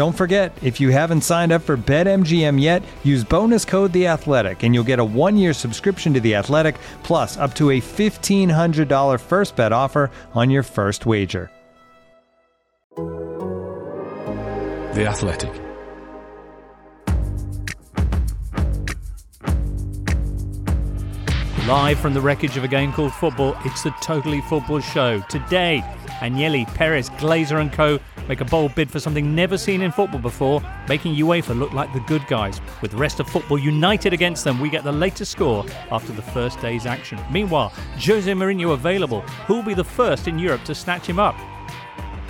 Don't forget, if you haven't signed up for BetMGM yet, use bonus code The Athletic, and you'll get a one-year subscription to The Athletic, plus up to a fifteen hundred dollar first bet offer on your first wager. The Athletic. Live from the wreckage of a game called football, it's the Totally Football Show. Today, Agnelli, Perez, Glazer and co make a bold bid for something never seen in football before, making UEFA look like the good guys. With the rest of football united against them, we get the latest score after the first day's action. Meanwhile, Jose Mourinho available. Who'll be the first in Europe to snatch him up?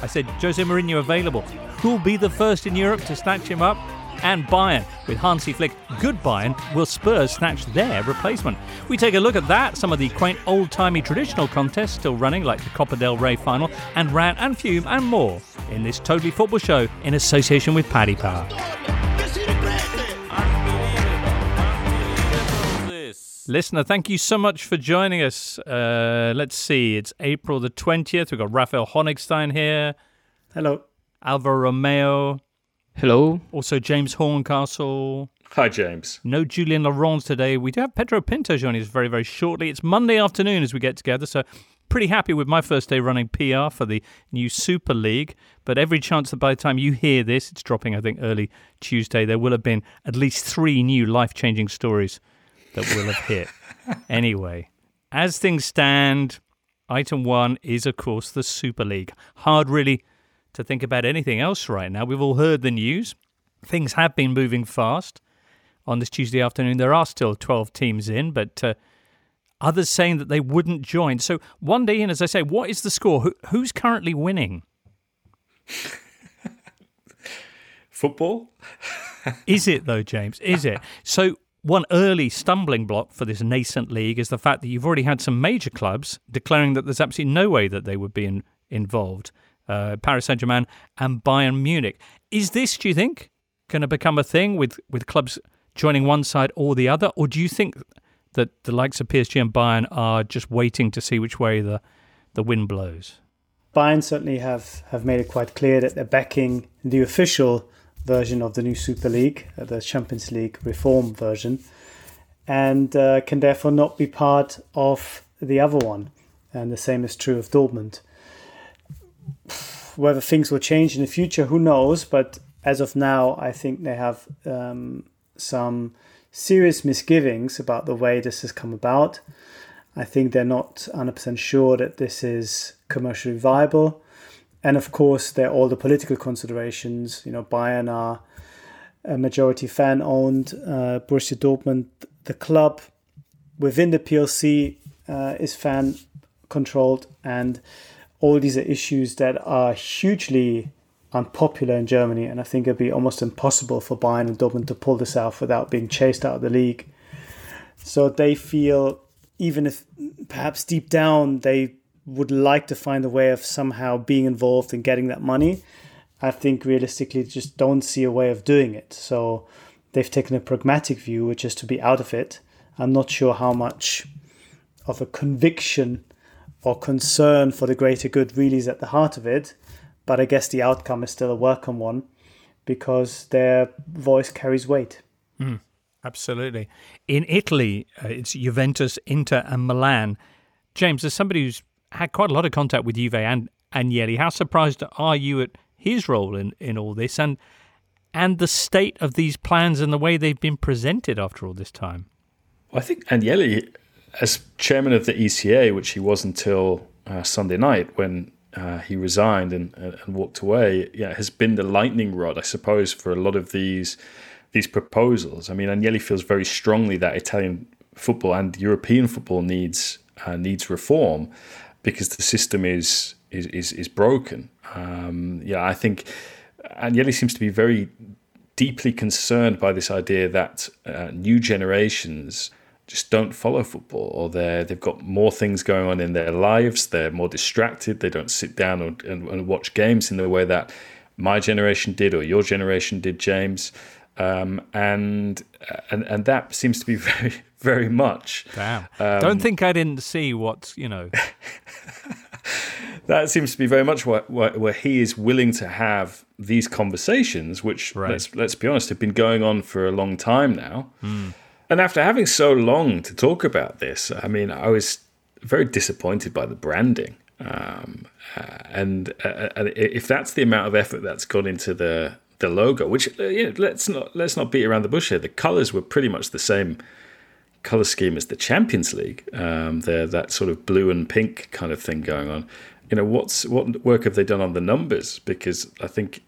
I said, Jose Mourinho available. Who'll be the first in Europe to snatch him up? And Bayern, with Hansi Flick, good Bayern, will Spurs snatch their replacement? We take a look at that, some of the quaint old timey traditional contests still running, like the Copa del Rey final, and rant and fume and more in this Totally Football Show in association with Paddy Power. Listener, thank you so much for joining us. Uh, let's see, it's April the 20th. We've got Raphael Honigstein here. Hello. Alvaro Romeo. Hello. Also, James Horncastle. Hi, James. No Julien Laurens today. We do have Pedro Pinto joining us very, very shortly. It's Monday afternoon as we get together, so pretty happy with my first day running PR for the new Super League. But every chance that by the time you hear this, it's dropping, I think, early Tuesday, there will have been at least three new life changing stories that will have hit. anyway, as things stand, item one is, of course, the Super League. Hard, really, to think about anything else right now. We've all heard the news. Things have been moving fast. On this Tuesday afternoon, there are still 12 teams in, but uh, others saying that they wouldn't join. So, one day in, as I say, what is the score? Who, who's currently winning? Football? is it, though, James? Is it? So, one early stumbling block for this nascent league is the fact that you've already had some major clubs declaring that there's absolutely no way that they would be in, involved uh, Paris Saint Germain and Bayern Munich. Is this, do you think, going to become a thing with, with clubs joining one side or the other? Or do you think that the likes of PSG and Bayern are just waiting to see which way the, the wind blows? Bayern certainly have, have made it quite clear that they're backing the official version of the new Super League, uh, the Champions League reform version, and uh, can therefore not be part of the other one. And the same is true of Dortmund whether things will change in the future, who knows? But as of now, I think they have um, some serious misgivings about the way this has come about. I think they're not 100% sure that this is commercially viable. And of course, there are all the political considerations. You know, Bayern are a majority fan owned, uh, Borussia Dortmund, the club within the PLC uh, is fan controlled, and all these are issues that are hugely unpopular in Germany, and I think it'd be almost impossible for Bayern and Dortmund to pull this off without being chased out of the league. So they feel, even if perhaps deep down they would like to find a way of somehow being involved and getting that money, I think realistically just don't see a way of doing it. So they've taken a pragmatic view, which is to be out of it. I'm not sure how much of a conviction or concern for the greater good really is at the heart of it. But I guess the outcome is still a welcome one because their voice carries weight. Mm, absolutely. In Italy, uh, it's Juventus, Inter, and Milan. James, as somebody who's had quite a lot of contact with Juve and Agnelli, how surprised are you at his role in, in all this and and the state of these plans and the way they've been presented after all this time. Well, I think Agnelli, as chairman of the ECA, which he was until uh, Sunday night when uh, he resigned and, and walked away, yeah, has been the lightning rod, I suppose, for a lot of these these proposals. I mean, Agnelli feels very strongly that Italian football and European football needs uh, needs reform because the system is is is, is broken. Um, yeah, I think Agnelli seems to be very deeply concerned by this idea that uh, new generations just don't follow football or they they've got more things going on in their lives they're more distracted they don't sit down and, and, and watch games in the way that my generation did or your generation did james um, and and and that seems to be very very much Damn. Um, don't think i didn't see what you know that seems to be very much what, what, where he is willing to have these conversations, which right. let's let's be honest, have been going on for a long time now. Mm. And after having so long to talk about this, I mean, I was very disappointed by the branding. Um, uh, and, uh, and if that's the amount of effort that's gone into the the logo, which uh, let's not let's not beat around the bush here. The colors were pretty much the same color scheme as the Champions League. Um, they're that sort of blue and pink kind of thing going on you know what's what work have they done on the numbers? Because I think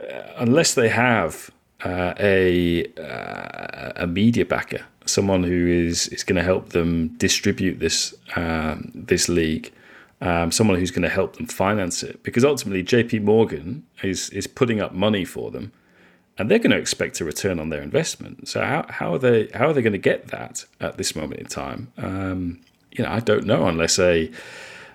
uh, unless they have uh, a uh, a media backer, someone who is is going to help them distribute this um, this league, um, someone who's going to help them finance it, because ultimately J.P. Morgan is is putting up money for them, and they're going to expect a return on their investment. So how how are they how are they going to get that at this moment in time? Um, you know, I don't know unless a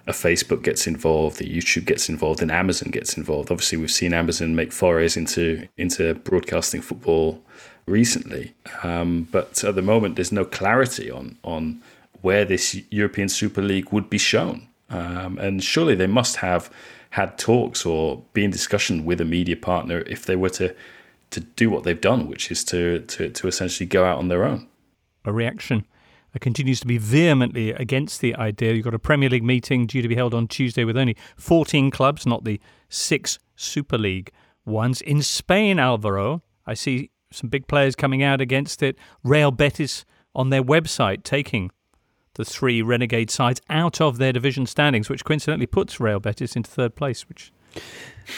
a Facebook gets involved, the YouTube gets involved, and Amazon gets involved. Obviously, we've seen Amazon make forays into into broadcasting football recently, um, but at the moment, there's no clarity on on where this European Super League would be shown. Um, and surely they must have had talks or be in discussion with a media partner if they were to to do what they've done, which is to to, to essentially go out on their own. A reaction continues to be vehemently against the idea. You've got a Premier League meeting due to be held on Tuesday with only 14 clubs, not the six Super League ones. In Spain, Alvaro, I see some big players coming out against it. Real Betis on their website taking the three renegade sides out of their division standings, which coincidentally puts Real Betis into third place, which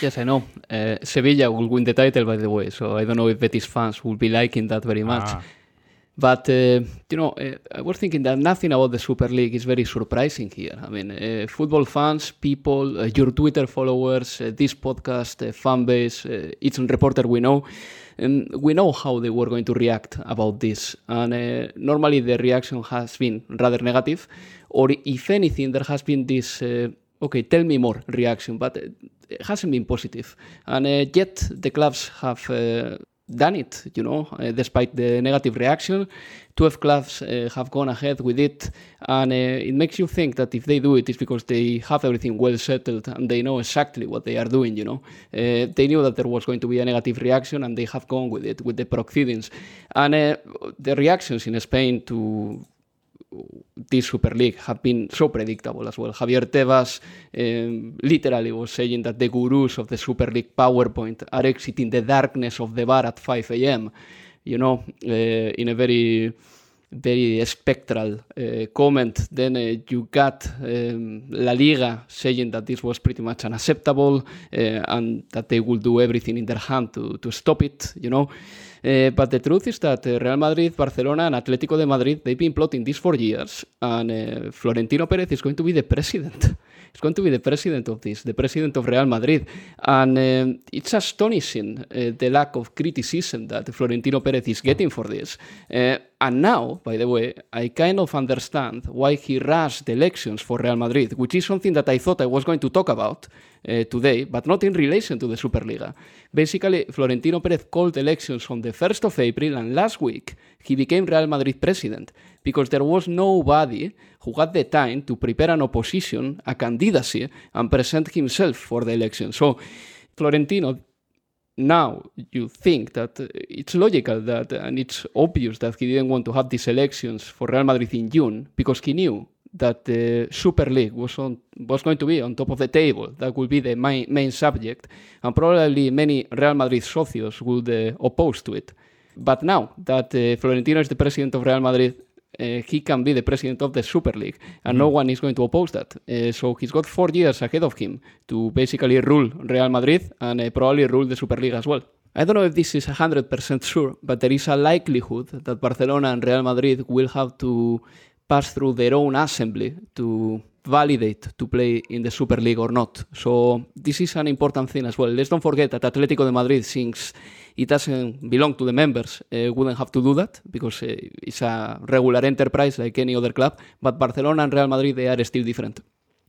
Yes, I know. Uh, Sevilla will win the title, by the way, so I don't know if Betis fans will be liking that very much. Ah. But uh, you know, uh, I was thinking that nothing about the Super League is very surprising here. I mean, uh, football fans, people, uh, your Twitter followers, uh, this podcast, uh, fan base, each reporter we know, and we know how they were going to react about this. And normally the reaction has been rather negative, or if anything, there has been this. Okay, tell me more reaction, but it hasn't been positive. And yet the clubs have done it, you know, uh, despite the negative reaction. 12 clubs uh, have gone ahead with it, and uh, it makes you think that if they do it, it's because they have everything well settled and they know exactly what they are doing, you know. Uh, they knew that there was going to be a negative reaction and they have gone with it, with the proceedings. And uh, the reactions in Spain to this Super League have been so predictable as well. Javier Tebas um, literally was saying that the gurus of the Super League PowerPoint are exiting the darkness of the bar at 5 a.m. You know, uh, in a very very spectral uh, comment. Then uh, you got um, La Liga saying that this was pretty much unacceptable uh, and that they will do everything in their hand to, to stop it, you know. Uh, but the truth is that uh, Real Madrid, Barcelona, and Atletico de Madrid, they've been plotting this for years, and uh, Florentino Perez is going to be the president. He's going to be the president of this, the president of Real Madrid. And it's astonishing the lack of criticism that Florentino Perez is getting for this. And now, by the way, I kind of understand why he rushed the elections for Real Madrid, which is something that I thought I was going to talk about uh, today, but not in relation to the Superliga. Basically, Florentino Perez called elections on the 1st of April, and last week he became Real Madrid president because there was nobody who had the time to prepare an opposition, a candidacy, and present himself for the election. So, Florentino now you think that it's logical that and it's obvious that he didn't want to have these elections for Real Madrid in June because he knew that the Super League was on was going to be on top of the table. That would be the main, main subject, and probably many Real Madrid socios would uh, oppose to it. But now that uh, Florentino is the president of Real Madrid, uh, he can be the president of the Super League, and mm. no one is going to oppose that. Uh, so he's got four years ahead of him to basically rule Real Madrid and uh, probably rule the Super League as well. I don't know if this is 100% sure, but there is a likelihood that Barcelona and Real Madrid will have to pass through their own assembly to validate to play in the Super League or not. So this is an important thing as well. Let's don't forget that Atletico de Madrid, since it doesn't belong to the members, uh, wouldn't have to do that because uh, it's a regular enterprise like any other club. But Barcelona and Real Madrid, they are still different.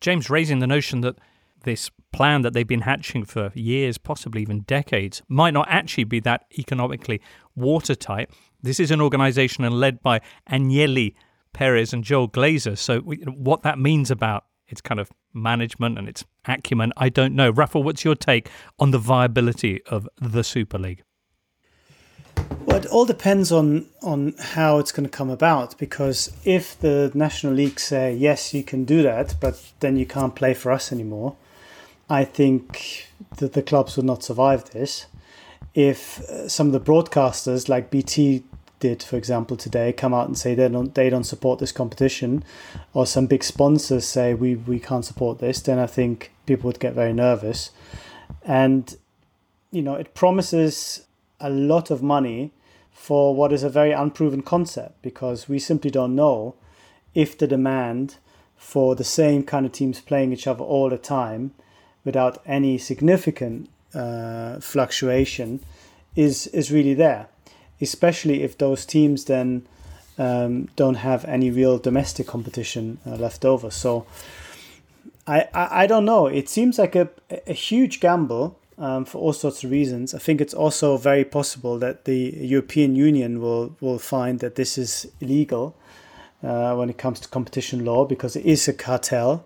James raising the notion that this plan that they've been hatching for years, possibly even decades, might not actually be that economically watertight. This is an organization led by Agnelli Perez and Joel Glazer. So, what that means about its kind of management and its acumen, I don't know. Rafa, what's your take on the viability of the Super League? Well, it all depends on on how it's going to come about. Because if the National League say yes, you can do that, but then you can't play for us anymore, I think that the clubs would not survive this. If uh, some of the broadcasters like BT did, for example, today, come out and say they don't they don't support this competition, or some big sponsors say we we can't support this, then I think people would get very nervous, and you know it promises a lot of money for what is a very unproven concept because we simply don't know if the demand for the same kind of teams playing each other all the time without any significant uh, fluctuation is is really there especially if those teams then um, don't have any real domestic competition uh, left over. So I, I, I, don't know. It seems like a, a huge gamble um, for all sorts of reasons. I think it's also very possible that the European Union will, will find that this is illegal uh, when it comes to competition law because it is a cartel.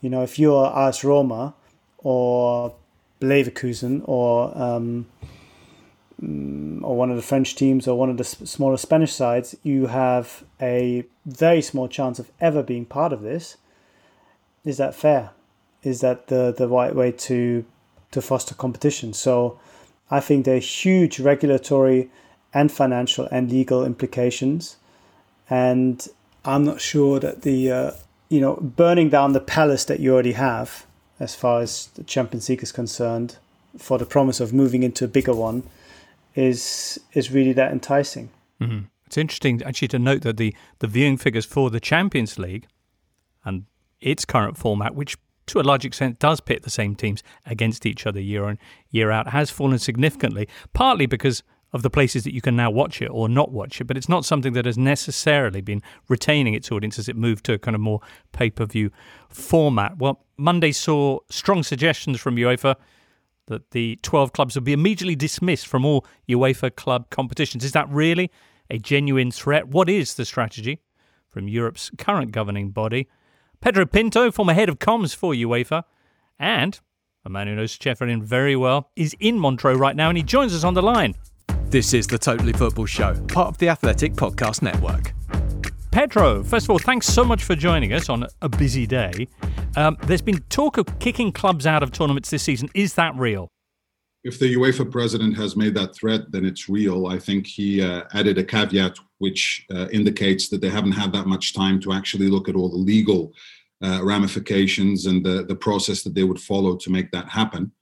You know, if you're AS Roma or Leverkusen or um, Mm, or one of the French teams or one of the smaller Spanish sides, you have a very small chance of ever being part of this. Is that fair? Is that the, the right way to to foster competition? So I think there are huge regulatory and financial and legal implications. And I'm not sure that the uh, you know burning down the palace that you already have as far as the Champions League is concerned for the promise of moving into a bigger one is is really that enticing. Mm-hmm. It's interesting actually to note that the the viewing figures for the Champions League and its current format, which to a large extent does pit the same teams against each other year on year out, has fallen significantly. Partly because of the places that you can now watch it or not watch it, but it's not something that has necessarily been retaining its audience as it moved to a kind of more pay per view format. Well, Monday saw strong suggestions from UEFA that the 12 clubs would be immediately dismissed from all UEFA club competitions. Is that really a genuine threat? What is the strategy from Europe's current governing body? Pedro Pinto, former head of comms for UEFA, and a man who knows Ceferin very well, is in Montreux right now and he joins us on the line. This is the Totally Football Show, part of the Athletic Podcast Network. Pedro, first of all, thanks so much for joining us on a busy day. Um, there's been talk of kicking clubs out of tournaments this season. Is that real? If the UEFA president has made that threat, then it's real. I think he uh, added a caveat which uh, indicates that they haven't had that much time to actually look at all the legal uh, ramifications and the, the process that they would follow to make that happen.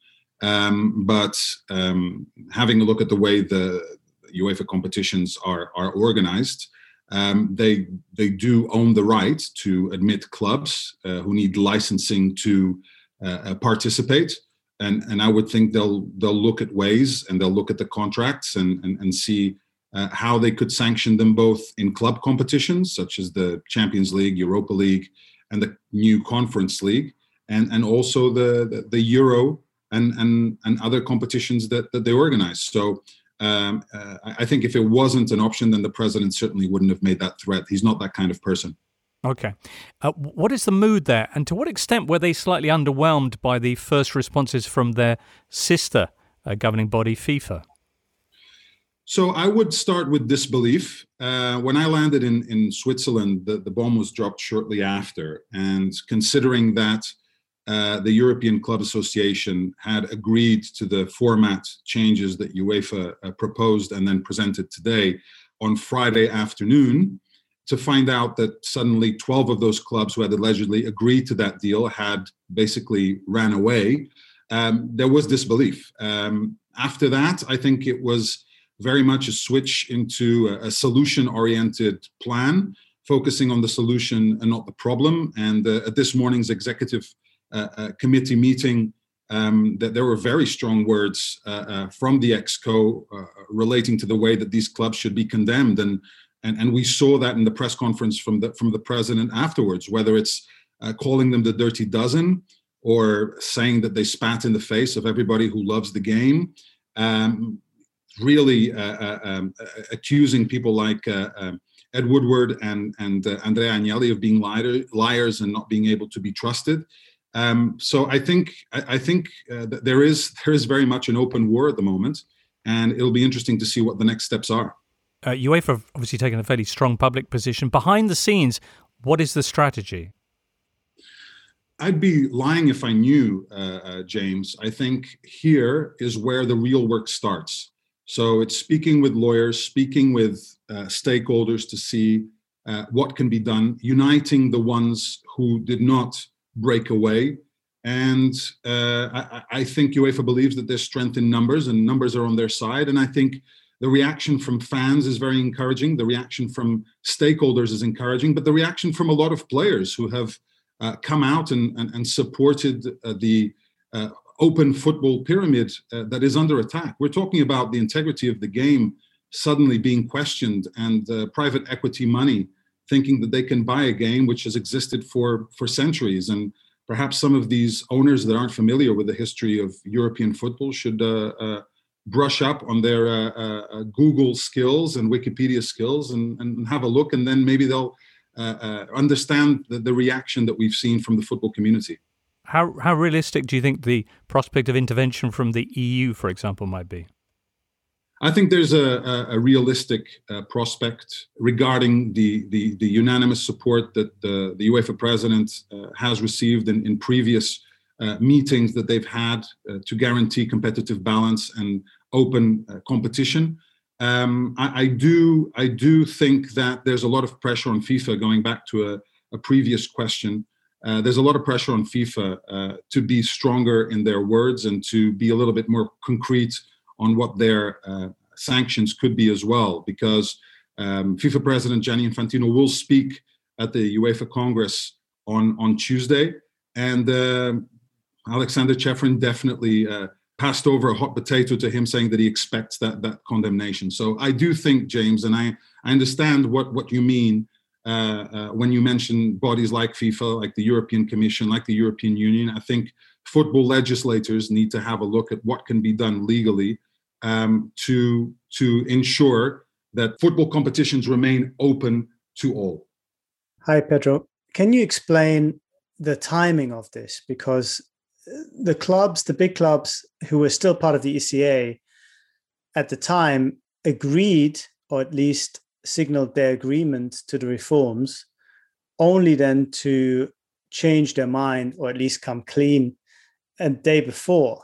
Um, but um, having a look at the way the UEFA competitions are, are organized, um, they they do own the right to admit clubs uh, who need licensing to uh, uh, participate, and and I would think they'll they'll look at ways and they'll look at the contracts and and, and see uh, how they could sanction them both in club competitions such as the Champions League, Europa League, and the new Conference League, and and also the the, the Euro and and and other competitions that that they organize. So um, uh, I think if it wasn't an option, then the president certainly wouldn't have made that threat. He's not that kind of person. Okay. Uh, what is the mood there? And to what extent were they slightly underwhelmed by the first responses from their sister uh, governing body, FIFA? So I would start with disbelief. Uh, when I landed in, in Switzerland, the, the bomb was dropped shortly after. And considering that uh, the European Club Association had agreed to the format changes that UEFA uh, proposed and then presented today on Friday afternoon, to find out that suddenly 12 of those clubs who had allegedly agreed to that deal had basically ran away, um, there was disbelief. Um, after that, I think it was very much a switch into a, a solution oriented plan, focusing on the solution and not the problem. And uh, at this morning's executive committee meeting, um, that there were very strong words uh, uh, from the exco uh, relating to the way that these clubs should be condemned, and and and we saw that in the press conference from the from the president afterwards, whether it's calling them the dirty dozen or saying that they spat in the face of everybody who loves the game. Um, really uh, uh, um, uh, accusing people like um, Ed Woodward and and Andrea Agnelli of being liar, liars and not being able to be trusted. Um, so I think I, I think that there is there is very much an open war at the moment, and it'll be interesting to see what the next steps are. Uh, UEFA have obviously taken a fairly strong public position. Behind the scenes, what is the strategy? I'd be lying if I knew, uh, uh, James. I think here is where the real work starts. So it's speaking with lawyers, speaking with uh, stakeholders to see uh, what can be done, uniting the ones who did not break away. And uh, I, I, think UEFA believes that there's strength in numbers, and numbers are on their side. And I think the reaction from fans is very encouraging. The reaction from stakeholders is encouraging, but the reaction from a lot of players who have uh, come out and, and, and supported uh, the uh, open football pyramid uh, that is under attack. We're talking about the integrity of the game suddenly being questioned and uh, private equity money thinking that they can buy a game which has existed for, for centuries. And perhaps some of these owners that aren't familiar with the history of European football should uh, brush up on their Google skills and Wikipedia skills and, and have a look, and then maybe they'll uh, uh, understand the, the reaction that we've seen from the football community. How how realistic do you think the prospect of intervention from the EU, for example, might be? I think there's a, a, a realistic uh, prospect regarding the, the, the, unanimous support that the, the UEFA president uh, has received in, in previous uh, meetings that they've had uh, to guarantee competitive balance and open competition. Um, I, I, do I do think that there's a lot of pressure on FIFA. Going back to a, a previous question, uh, there's a lot of pressure on FIFA uh, to be stronger in their words and to be a little bit more concrete on what their uh, sanctions could be as well. Because um, FIFA President Gianni Infantino will speak at the UEFA Congress on on Tuesday, and uh, Aleksander Ceferin definitely uh, passed over a hot potato to him saying that he expects that that condemnation so i do think james and i i understand what what you mean uh, uh, when you mention bodies like fifa like the european commission like the european union i think football legislators need to have a look at what can be done legally um, to to ensure that football competitions remain open to all. Hi pedro. Can you explain the timing of this? Because the clubs, the big clubs who were still part of the ECA at the time agreed, or at least signaled their agreement to the reforms, only then to change their mind or at least come clean a day before.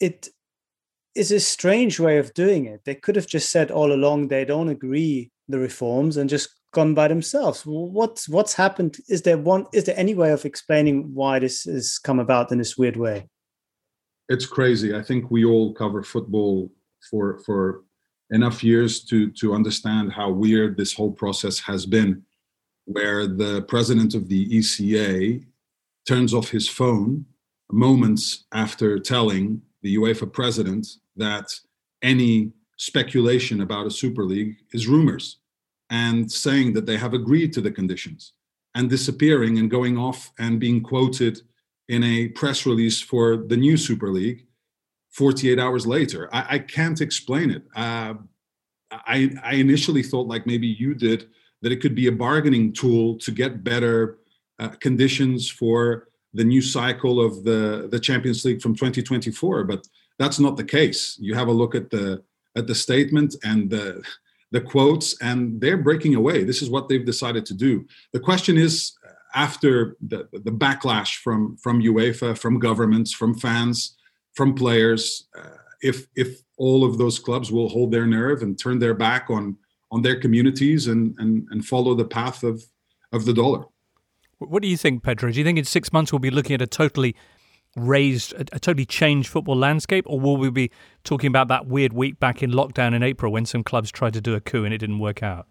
It is a strange way of doing it. They could have just said all along they don't agree the reforms and just gone by themselves. What's what's happened? Is there one? Is there any way of explaining why this has come about in this weird way? It's crazy. I think we all cover football for for enough years to to understand how weird this whole process has been, where the president of the ECA turns off his phone moments after telling the UEFA president that any speculation about a super league is rumors and saying that they have agreed to the conditions and disappearing and going off and being quoted in a press release for the new Super League 48 hours later. I, I can't explain it. Uh, I, I initially thought, like maybe you did, that it could be a bargaining tool to get better uh, conditions for the new cycle of the, the Champions League from 2024. But that's not the case. You have a look at the at the statement and the the quotes, and they're breaking away. This is what they've decided to do. The question is, after the, the backlash from from UEFA, from governments, from fans, from players, uh, if if all of those clubs will hold their nerve and turn their back on on their communities and and, and follow the path of of the dollar. What do you think, Pedro? Do you think in six months we'll be looking at a totally raised, a, a, totally changed football landscape, or will we be talking about that weird week back in lockdown in April when some clubs tried to do a coup and it didn't work out?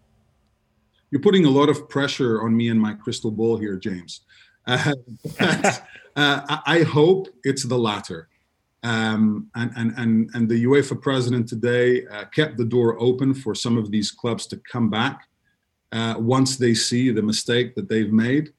You're putting a lot of pressure on me and my crystal ball here, James. Uh, but, uh, I hope it's the latter. Um, and, and, and, and the UEFA president today uh, kept the door open for some of these clubs to come back uh, once they see the mistake that they've made.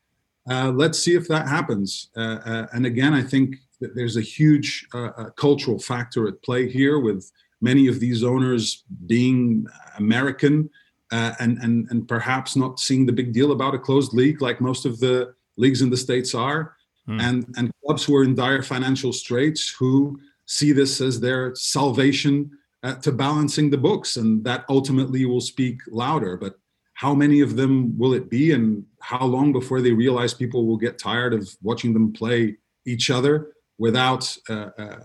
Uh, let's see if that happens. Uh, uh, and again, I think that there's a huge uh, cultural factor at play here with many of these owners being American and, and, and perhaps not seeing the big deal about a closed league like most of the leagues in the States are. Mm. And, and clubs who are in dire financial straits who see this as their salvation uh, to balancing the books. And that ultimately will speak louder. But how many of them will it be and how long before they realize people will get tired of watching them play each other without uh, uh,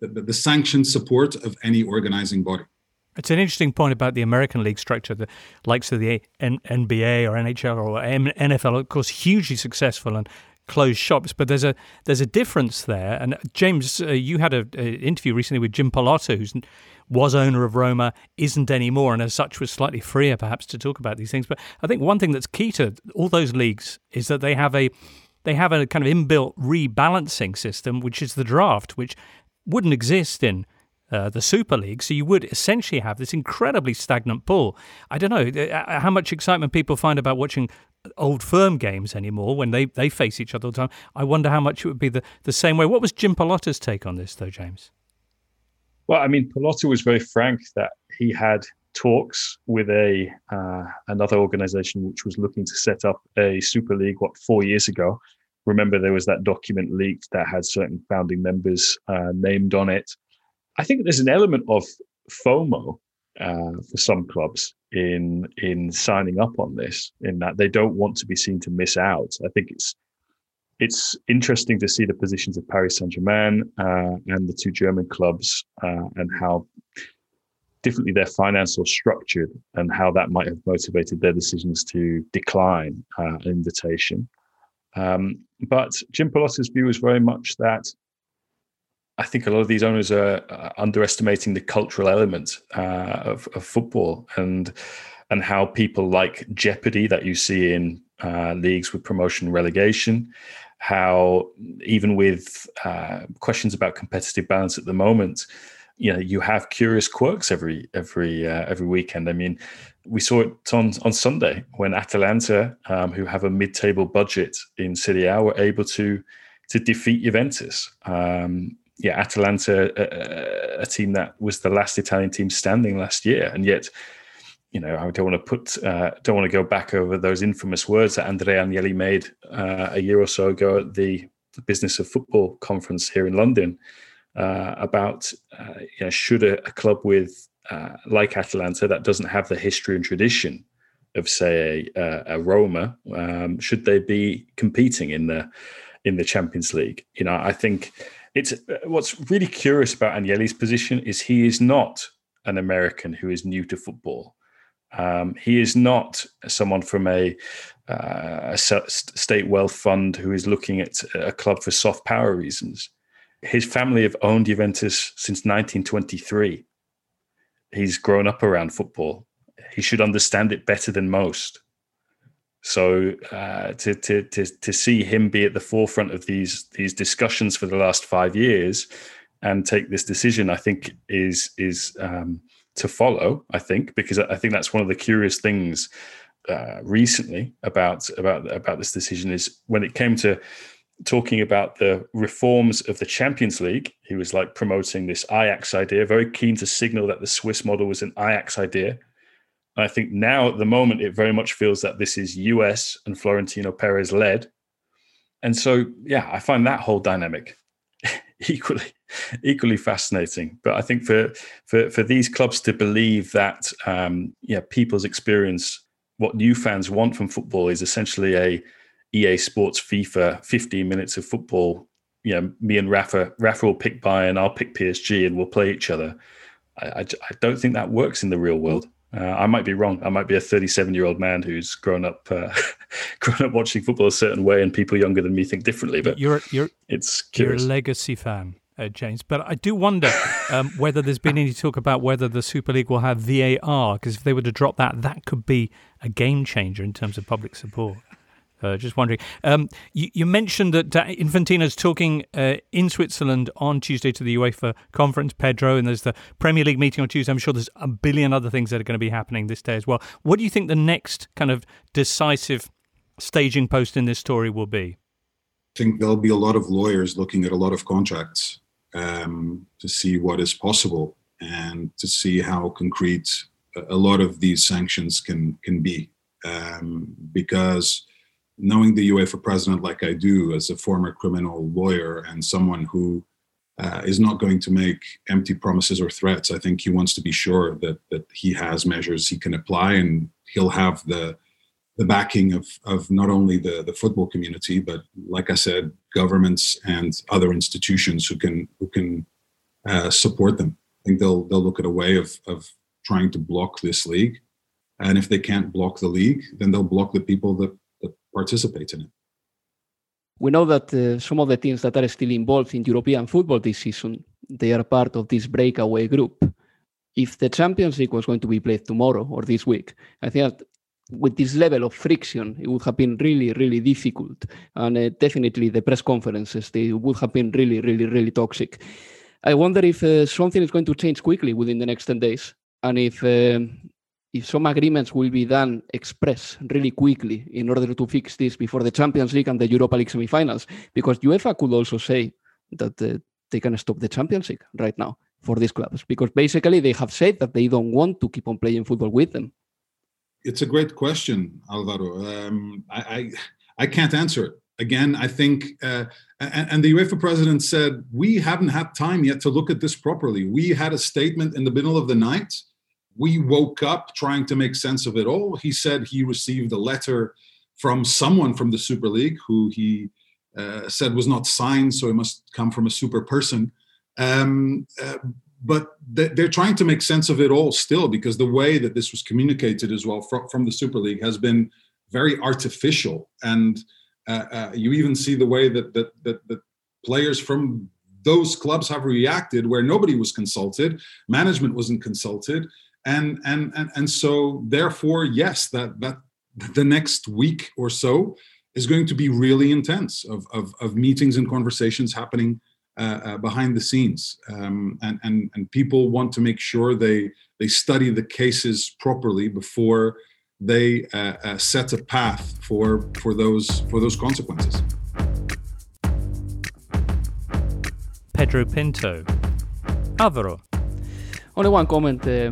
the, the sanctioned support of any organizing body? It's an interesting point about the American league structure, the likes of the NBA or NHL or NFL, of course, hugely successful and closed shops. But there's a there's a difference there. And James, uh, you had an interview recently with Jim Pallotta, who was owner of Roma, isn't anymore, and as such was slightly freer perhaps to talk about these things. But I think one thing that's key to all those leagues is that they have a they have a kind of inbuilt rebalancing system, which is the draft, which wouldn't exist in uh, the Super League. So you would essentially have this incredibly stagnant pool. I don't know uh, uh, how much excitement people find about watching old firm games anymore when they, they face each other all the time. I wonder how much it would be the, the same way. What was Jim Pallotta's take on this, though, James? Well, I mean, Pallotta was very frank that he had talks with a uh, another organization which was looking to set up a super league what four years ago remember there was that document leaked that had certain founding members uh, named on it i think there's an element of fomo uh, for some clubs in in signing up on this in that they don't want to be seen to miss out i think it's it's interesting to see the positions of Paris Saint Germain uh, and the two German clubs uh, and how differently their finance are structured and how that might have motivated their decisions to decline uh, an invitation. Um, but Jim Pallotta's view is very much that I think a lot of these owners are underestimating the cultural element uh, of, of, football and and how people like jeopardy that you see in uh, leagues with promotion relegation how even with uh, questions about competitive balance at the moment, you know, you have curious quirks every every uh, every weekend. I mean, we saw it on on Sunday when Atalanta, um, who have a mid-table budget in Serie A, were able to to defeat Juventus. Um, yeah, Atalanta, a, a, team that was the last Italian team standing last year, and yet you know, I don't want to put, uh, don't want to go back over those infamous words that Andrea Agnelli made uh, a year or so ago at the Business of Football conference here in London uh, about, uh, you know, should a, a club with uh, like Atalanta that doesn't have the history and tradition of, say, a, a Roma, um, should they be competing in the in the Champions League? You know, I think it's what's really curious about Agnelli's position is he is not an American who is new to football um, he is not someone from a, uh, a, state wealth fund who is looking at a club for soft power reasons. His family have owned Juventus since 1923. He's grown up around football. He should understand it better than most. So uh, to, to to to see him be at the forefront of these these discussions for the last five years and take this decision, I think is is um, to follow. I think because I think that's one of the curious things uh, recently about about about this decision is when it came to talking about the reforms of the Champions League. He was like promoting this Ajax idea, very keen to signal that the Swiss model was an Ajax idea. And I think now at the moment it very much feels that this is US and Florentino Perez led. And so, yeah, I find that whole dynamic equally equally fascinating. But I think for for for these clubs to believe that um, yeah, people's experience, what new fans want from football is essentially a EA Sports FIFA 15 minutes of football. You know, me and Rafa, Rafa will pick Bayern, I'll pick PSG, and we'll play each other. I, I, I don't think that works in the real world. Uh, I might be wrong. I might be a 37 year old man who's grown up, uh, grown up watching football a certain way, and people younger than me think differently. But you're you're it's curious. you're a legacy fan, uh, James. But I do wonder um, whether there's been any talk about whether the Super League will have VAR because if they were to drop that, that could be a game changer in terms of public support. Uh, just wondering. Um, you, you, mentioned that uh, Infantino's talking uh, in Switzerland on Tuesday to the UEFA conference, Pedro, and there's the Premier League meeting on Tuesday. I'm sure there's a billion other things that are going to be happening this day as well. What do you think the next kind of decisive staging post in this story will be? I think there'll be a lot of lawyers looking at a lot of contracts um, to see what is possible and to see how concrete a lot of these sanctions can can be, um, because knowing the UEFA president like I do as a former criminal lawyer and someone who uh, is not going to make empty promises or threats. I think he wants to be sure that that he has measures he can apply and he'll have the the backing of of not only the the football community but like I said, governments and other institutions who can who can uh, support them. I think they'll they'll look at a way of of trying to block this league. And if they can't block the league, then they'll block the people that participate in it. We know that uh, some of the teams that are still involved in European football this season, they are part of this breakaway group. If the Champions League was going to be played tomorrow or this week, I think that with this level of friction, it would have been really, really difficult. And uh, definitely the press conferences, they would have been really, really, really toxic. I wonder if uh, something is going to change quickly within the next 10 days. And if um, if some agreements will be done express really quickly in order to fix this before the Champions League and the Europa League semifinals, because UEFA could also say that uh, they can stop the Champions League right now for these clubs, because basically they have said that they don't want to keep on playing football with them. It's a great question, Alvaro. Um, I, I, I can't answer it. Again, I think, uh, and, and the UEFA president said, we haven't had time yet to look at this properly. We had a statement in the middle of the night we woke up trying to make sense of it all. He said he received a letter from someone from the Super League who he uh, said was not signed, so it must come from a super person. Um, uh, but they're trying to make sense of it all still because the way that this was communicated as well from, the Super League has been very artificial. And uh, uh you even see the way that, that, that, that players from those clubs have reacted where nobody was consulted, management wasn't consulted and and and, and so therefore yes that that the next week or so is going to be really intense of of, of meetings and conversations happening uh, uh, behind the scenes. Um, and and and people want to make sure they they study the cases properly before they uh, uh set a path for for those for those consequences. Pedro pinto. Alvaro. Only one comment uh,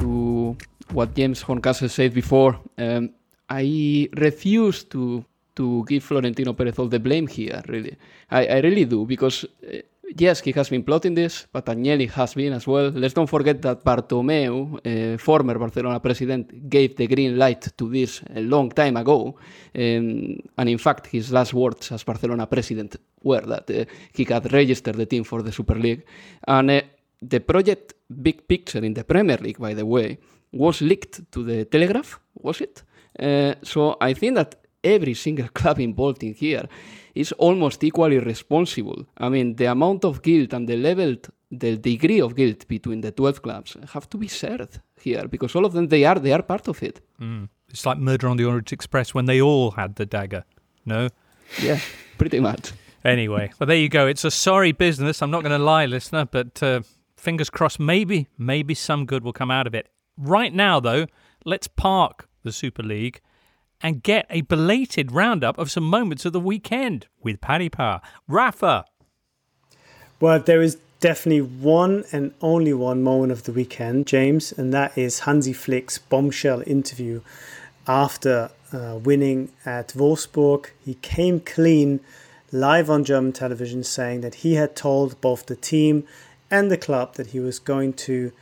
to what James Horncastle said before, um, I refuse to to give Florentino Perez all the blame here. Really, I, I really do because. Uh, yes, he has been plotting this, but Agnelli has been as well. Let's don't forget that Bartomeu, uh, former Barcelona president, gave the green light to this a long time ago. Um, and in fact, his last words as Barcelona president were that uh, he had registered the team for the Super League. And uh, the project Big Picture in the Premier League, by the way, was leaked to the Telegraph, was it? Uh, so I think that every single club involved in here is almost equally responsible. I mean, the amount of guilt and the level, the degree of guilt between the 12 clubs have to be shared here because all of them, they are, they are part of it. Mm. It's like Murder on the Orient Express when they all had the dagger, no? Yeah, pretty much. Anyway, well, there you go. It's a sorry business. I'm not going to lie, listener, but uh, fingers crossed, maybe, maybe some good will come out of it. Right now, though, let's park the Super League and get a belated roundup of some moments of the weekend with Paddy Power. Rafa. Well, there is definitely one and only one moment of the weekend, James, and that is Hansi Flick's bombshell interview after uh, winning at Wolfsburg. He came clean live on German television saying that he had told both the team and the club that he was going to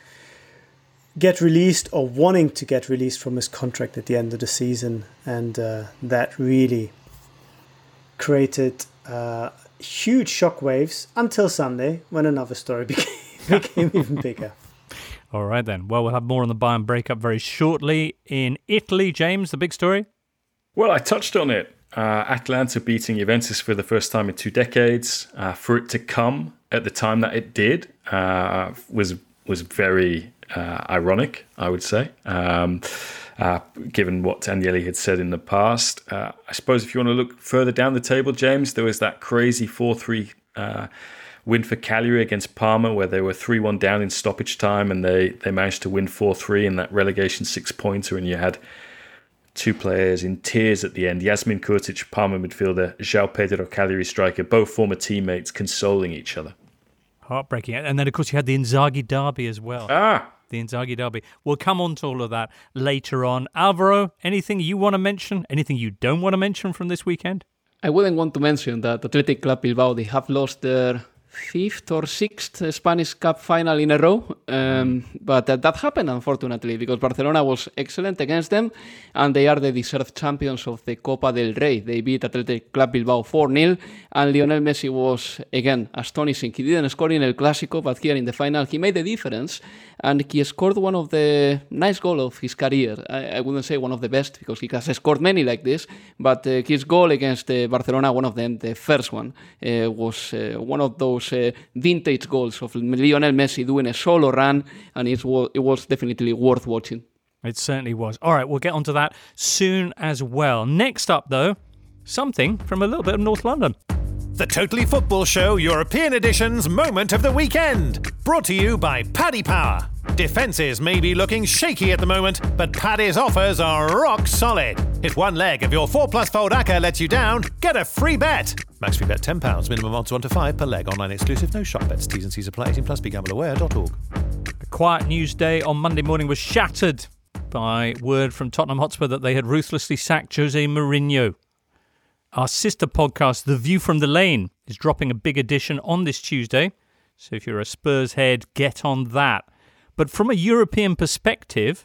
get released or wanting to get released from his contract at the end of the season. And uh, that really created uh, huge shockwaves until Sunday when another story became, became even bigger. All right, then. Well, we'll have more on the Bayern breakup very shortly. In Italy, James, the big story? Well, I touched on it. Uh, beating Juventus for the first time in two decades. Uh, for it to come at the time that it did uh, was was very uh, ironic, I would say, um, uh, given what Agnelli had said in the past. Uh, I suppose if you want to look further down the table, James, there was that crazy four three win for Cagliari against Parma, where they were 3 1 down in stoppage time and they, they managed to win 4 3 in that relegation six pointer. And you had two players in tears at the end Jasmin Kurtic, Parma midfielder, João Pedro Cagliari striker, both former teammates consoling each other. Heartbreaking. And then, of course, you had the Inzaghi derby as well. Ah! The Inzaghi derby. We'll come on to all of that later on. Alvaro, anything you want to mention? Anything you don't want to mention from this weekend? I wouldn't want to mention that Athletic Club Bilbao, they have lost their fifth or sixth Spanish Cup final in a row. Um, but uh, that happened, unfortunately, because Barcelona was excellent against them, and they are the deserved champions of the Copa del Rey. They beat Athletic Club Bilbao 4 0, and Lionel Messi was, again, astonishing. He didn't score in El Clásico, but here in the final, he made the difference, and he scored one of the nice goals of his career. I, I, wouldn't say one of the best, because he has scored many like this, but uh, his goal against uh, Barcelona, one of them, the first one, uh, was uh, one of those those uh, vintage goals of Lionel Messi doing a solo run, and it was, it was definitely worth watching. It certainly was. All right, we'll get onto that soon as well. Next up, though, something from a little bit of North London. The Totally Football Show European Edition's Moment of the Weekend. Brought to you by Paddy Power. Defences may be looking shaky at the moment, but Paddy's offers are rock solid. If one leg of your 4 plus fold acca lets you down, get a free bet. Max free bet £10, minimum odds 1 to 5 per leg, online exclusive, no shop bets, T's and C's apply, 18 plus begambleaware.org. The quiet news day on Monday morning was shattered by word from Tottenham Hotspur that they had ruthlessly sacked Jose Mourinho. Our sister podcast, The View from the Lane, is dropping a big edition on this Tuesday. So if you're a Spurs head, get on that. But from a European perspective,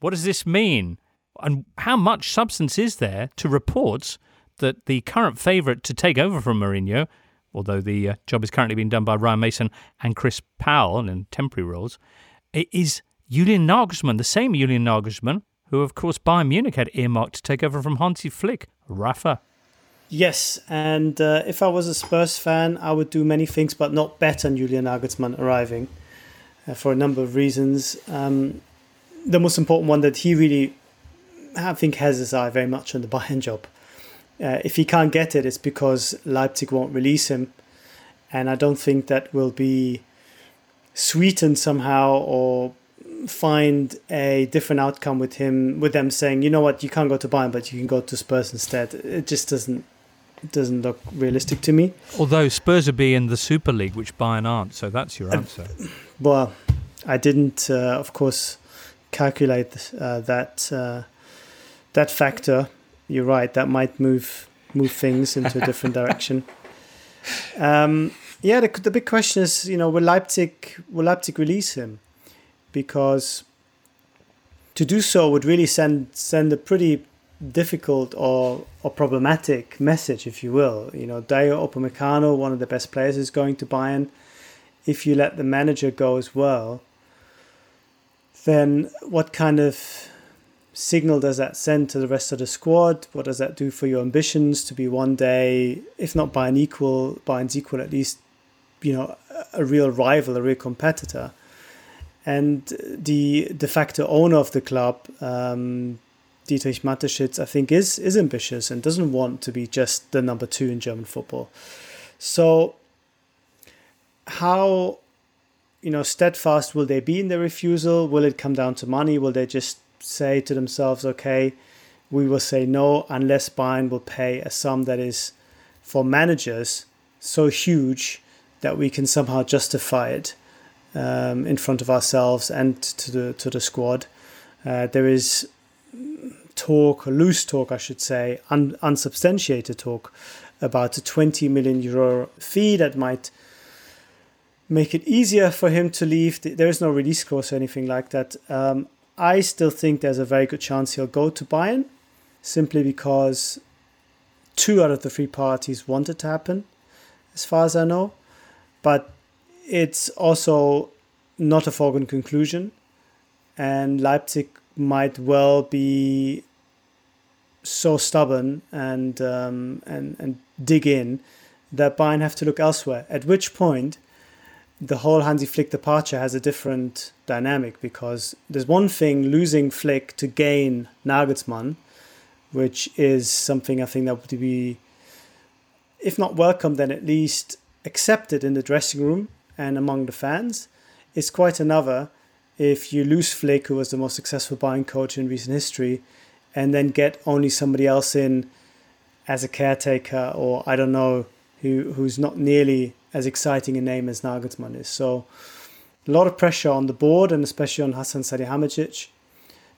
what does this mean? And how much substance is there to reports that the current favourite to take over from Mourinho, although the uh, job is currently being done by Ryan Mason and Chris Powell in temporary roles, is Julian Nagelsmann, the same Julian Nagelsmann who, of course, Bayern Munich had earmarked to take over from Hansi Flick. Rafa. Yes, and uh, if I was a Spurs fan, I would do many things, but not bet on Julian Nagelsmann arriving uh, for a number of reasons. Um, the most important one that he really, I think, has his eye very much on the Bayern job. Uh, if he can't get it, it's because Leipzig won't release him, and I don't think that will be sweetened somehow or find a different outcome with him with them saying you know what? You can't go to Bayern but you can go to Spurs instead. It just doesn't it doesn't look realistic to me. Although Spurs would be in the Super League which Bayern aren't so that's your answer. uh, well I didn't uh, of course calculate uh, that uh, that factor. You're right that might move move things into a different direction. Um, yeah the, the big question is you know will Leipzig will Leipzig release him because to do so would really send send a pretty difficult or or problematic message, if you will. You know, Dayot Upamecano, one of the best players, is going to Bayern. If you let the manager go as well, then what kind of signal does that send to the rest of the squad? What does that do for your ambitions to be one day, if not Bayern equal, Bayern's equal at least, you know, a real rival, a real competitor? And the de facto owner of the club, um, Dietrich Mateschitz, I think is is ambitious and doesn't want to be just the number two in German football. So, how you know steadfast will they be in their refusal? Will it come down to money? Will they just say to themselves, "Okay, we will say no unless Bayern will pay a sum that is for managers so huge that we can somehow justify it." Um, in front of ourselves and to the to the squad. Uh, there is talk, loose talk, I should say, un, unsubstantiated talk about a 20 million euro fee that might make it easier for him to leave. There is no release clause or anything like that. Um, I still think there's a very good chance he'll go to Bayern simply because two out of the three parties want it to happen, as far as I know. But it's also not a foregone conclusion, and Leipzig might well be so stubborn and um, and and dig in that Bayern have to look elsewhere. At which point, the whole Hansi Flick departure has a different dynamic because there's one thing losing Flick to gain Nagelsmann, which is something I think that would be, if not welcome, then at least accepted in the dressing room and among the fans. It's quite another if you lose Flick, who was the most successful Bayern coach in recent history, and then get only somebody else in as a caretaker or I don't know who who's not nearly as exciting a name as Nagelsmann is. So a lot of pressure on the board and especially on Hasan Salihamidzic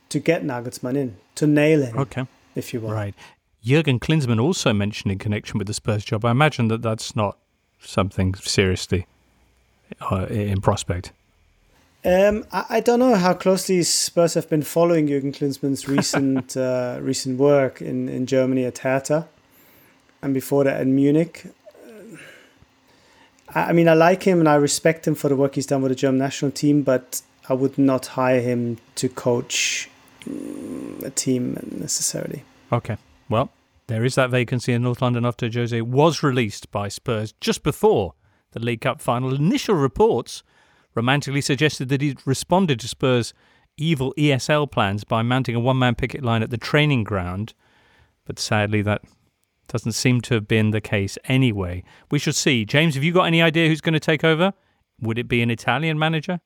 to get Nagelsmann in, to nail him. Okay. If you will. Right. Jurgen Klinsmann also mentioned in connection with the Spurs job. I imagine that that's not something seriously uh, in prospect. Um, I, I, don't know how closely Spurs have been following Jurgen Klinsmann's recent uh, recent work in, in Germany at Hertha, and before that in Munich. I, I mean, I like him and I respect him for the work he's done with the German national team, but I would not hire him to coach mm, a team necessarily. Okay, well, there is that vacancy in North London after Jose was released by Spurs just before the League Cup final. Initial reports romantically suggested that he'd responded to Spurs' evil ESL plans by mounting a one man picket line at the training ground, but sadly that doesn't seem to have been the case anyway. We should see. James, have you got any idea who's going to take over? Would it be an Italian manager?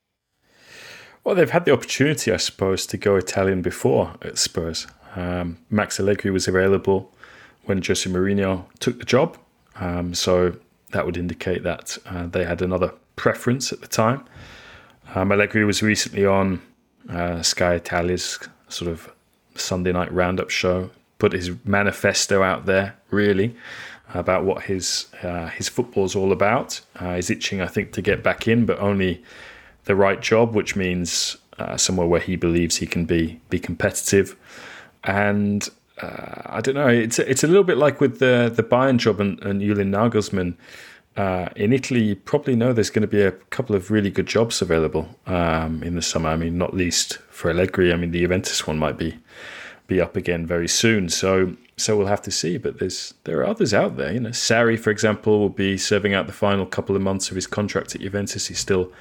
Well, they've had the opportunity, I suppose, to go Italian before at Spurs. Um, Max Allegri was available when Jose Mourinho took the job, um, so that would indicate that uh, they had another preference at the time. Um, Allegri was recently on uh, Sky Italia's sort of Sunday night roundup show, put his manifesto out there, really, about what his uh, his football's all about. Uh, he's itching, I think, to get back in, but only the right job, which means uh, somewhere where he believes he can be be competitive. And uh, I don't know, it's it's a little bit like with the the Bayern job and, and Julian Nagelsmann. Uh, in Italy, you probably know there's going to be a couple of really good jobs available um, in the summer. I mean, not least for Allegri. I mean, the Juventus one might be be up again very soon. So so we'll have to see. But there's there are others out there. You know, Sarri, for example, will be serving out the final couple of months of his contract at Juventus. He's still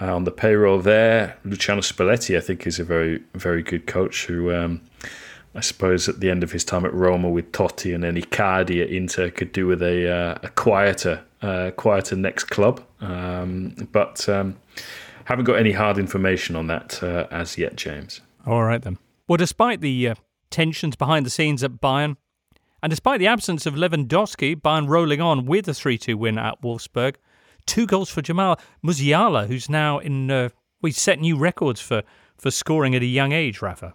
uh, on the payroll there. Luciano Spalletti, I think, is a very very good coach who. Um, I suppose at the end of his time at Roma with Totti and then Icardi at Inter could do with a, uh, a quieter uh, quieter next club. Um, but um, haven't got any hard information on that uh, as yet, James. All right then. Well, despite the uh, tensions behind the scenes at Bayern, and despite the absence of Lewandowski, Bayern rolling on with a 3 2 win at Wolfsburg, two goals for Jamal Musiala, who's now in. Uh, we set new records for, for scoring at a young age, Rafa.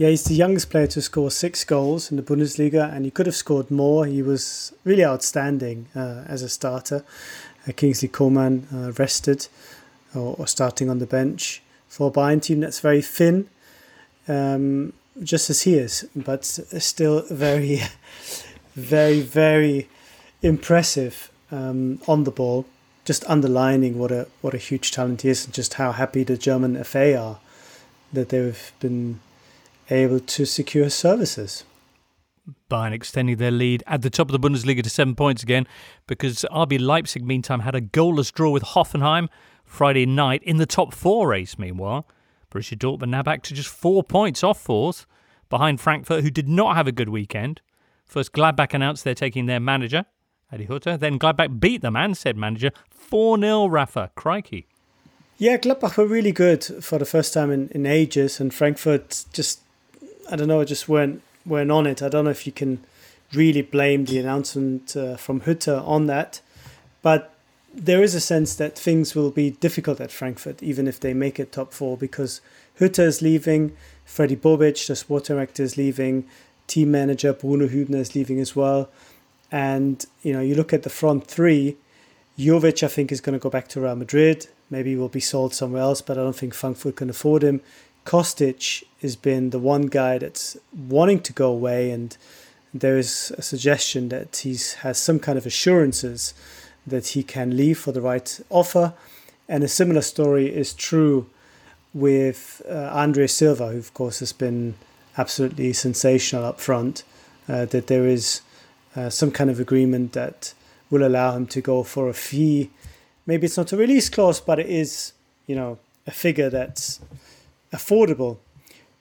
Yeah, he's the youngest player to score six goals in the Bundesliga, and he could have scored more. He was really outstanding uh, as a starter. Uh, Kingsley Coman uh, rested or, or, starting on the bench for a Bayern team that's very thin, um, just as he is, but still very, very, very impressive um, on the ball. Just underlining what a what a huge talent he is, and just how happy the German FA are that they've been able to secure services. Bayern extending their lead at the top of the Bundesliga to seven points again because RB Leipzig, meantime, had a goalless draw with Hoffenheim Friday night in the top four race, meanwhile. Borussia Dortmund now back to just four points off fourth behind Frankfurt, who did not have a good weekend. First, Gladbach announced they're taking their manager, Adi Hutter. Then Gladbach beat them and said manager 4 0 Rafa. Crikey. Yeah, Gladbach were really good for the first time in, in ages, and Frankfurt just I don't know, I just weren't weren't on it. I don't know if you can really blame the announcement uh, from Hutter on that, but there is a sense that things will be difficult at Frankfurt, even if they make it top four, because Hutter is leaving, Fredi Bobic, the sport director, is leaving, team manager Bruno Hübner is leaving as well. And you know, you look at the front three. Jovic, I think, is going to go back to Real Madrid. Maybe he will be sold somewhere else, but I don't think Frankfurt can afford him. Kostic has been the one guy that's wanting to go away, and there is a suggestion that he has some kind of assurances that he can leave for the right offer. And a similar story is true with uh, Andre Silva, who, of course, has been absolutely sensational up front. Uh, that there is uh, some kind of agreement that will allow him to go for a fee. Maybe it's not a release clause, but it is, you know, a figure that's affordable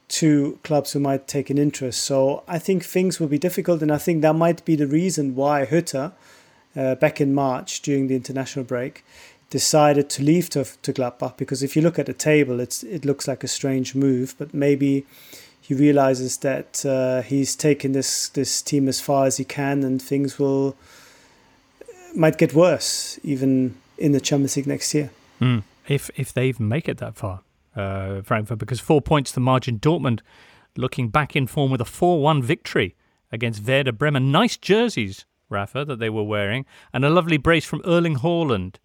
to clubs who might take an interest. So I think things will be difficult, and I think that might be the reason why Hütter, uh, back in March during the international break, decided to leave to, to Gladbach. Because if you look at the table, it's it looks like a strange move, but maybe he realizes that uh, he's taken this this team as far as he can, and things will might get worse even in the Champions League next year. Mm. If if they even make it that far, uh, Frankfurt, because four points the margin. Dortmund looking back in form with a four-one victory against Werder Bremen. Nice jerseys, Rafa, that they were wearing, and a lovely brace from Erling Haaland,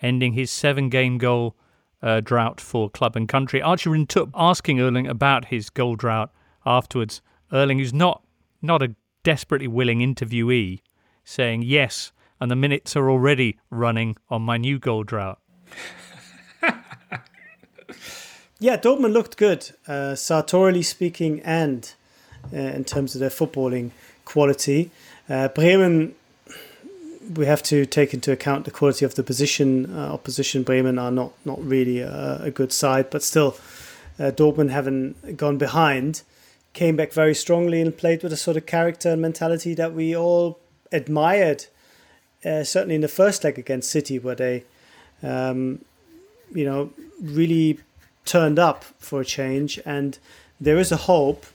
ending his seven-game goal uh, drought for club and country. Archer Archie Rhind-Tutt asking Erling about his goal drought afterwards. Erling, who's not not a desperately willing interviewee, saying yes, and the minutes are already running on my new goal drought. yeah, Dortmund looked good, uh, sartorially speaking, and uh, in terms of their footballing quality. Uh, Bremen we have to take into account the quality of the position. Uh, opposition Bremen are not not really a, a good side, but still, uh, Dortmund having gone behind, came back very strongly and played with a sort of character and mentality that we all admired. Uh, certainly in the first leg against City, where they, um, you know, really turned up for a change, and there is a hope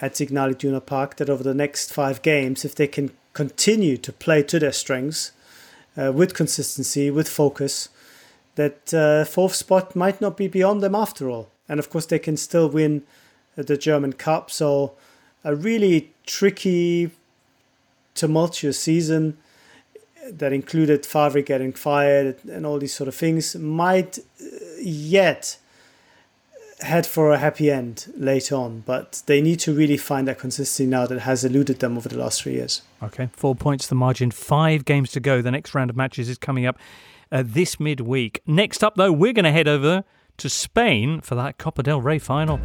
at Signal Iduna Park that over the next five games, if they can continue to play to their strengths uh, with consistency, with focus, that uh, fourth spot might not be beyond them after all. And of course, they can still win the German Cup. So, a really tricky, tumultuous season that included Favre getting fired and all these sort of things might uh, yet head for a happy end later on, but they need to really find that consistency now that has eluded them over the last three years. Okay, four points the margin, five games to go. The next round of matches is coming up uh, this midweek. Next up, though, we're going to head over to Spain for that Copa del Rey final.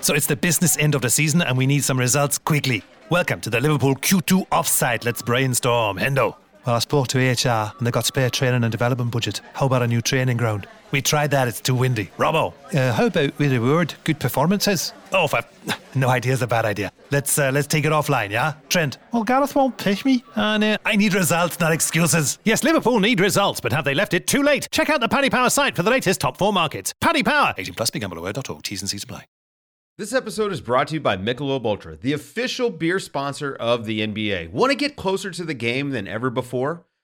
So it's the business end of the season, and we need some results quickly. Welcome to the Liverpool Q2 offside. Let's brainstorm. Hendo. Well, I spoke to HR and they got spare training and development budget. How about a new training ground? We tried that, it's too windy. Robbo. Uh, how about with a word, good performances? Oh, for, no idea is a bad idea. Let's uh, let's take it offline, yeah? Trent. Well, Gareth won't pick me. And uh, I need results, not excuses. Yes, Liverpool need results, but have they left it too late? Check out the Paddy Power site for the latest top four markets. Paddy Power. 18 plus, begambleaware.org. T's and C's apply. This episode is brought to you by Michelob Ultra, the official beer sponsor of the NBA. Want to get closer to the game than ever before?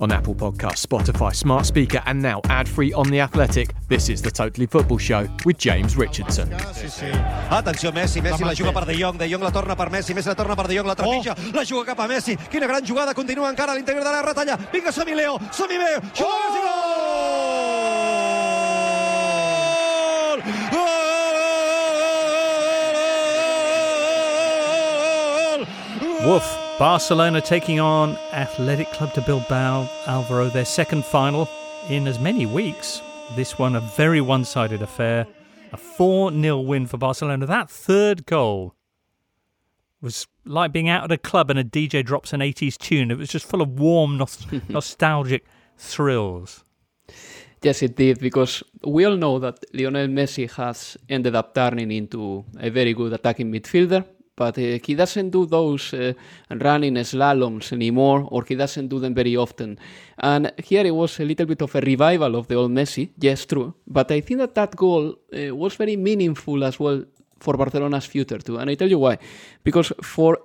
On Apple Podcasts, Spotify, Smart Speaker, and now ad-free on The Athletic, this is The Totally Football Show with James Richardson. Atenció Messi, Messi la juga per De Jong, De Jong la torna per Messi, Messi la torna per De Jong, la trepitja, oh. la juga cap a Messi, quina gran jugada, continua encara a l'interior de la retalla, vinga, som-hi Leo, som-hi Leo, juga oh! Messi, gol! Woof. Barcelona taking on Athletic Club de Bilbao, Alvaro, their second final in as many weeks. This one a very one sided affair. A 4 0 win for Barcelona. That third goal was like being out at a club and a DJ drops an 80s tune. It was just full of warm, nostalgic thrills. Yes, it did, because we all know that Lionel Messi has ended up turning into a very good attacking midfielder but uh, he doesn't do those uh, running slaloms anymore, or he doesn't do them very often. And here it was a little bit of a revival of the old Messi, yes, true, but I think that that goal uh, was very meaningful as well for Barcelona's future too. And I tell you why. Because for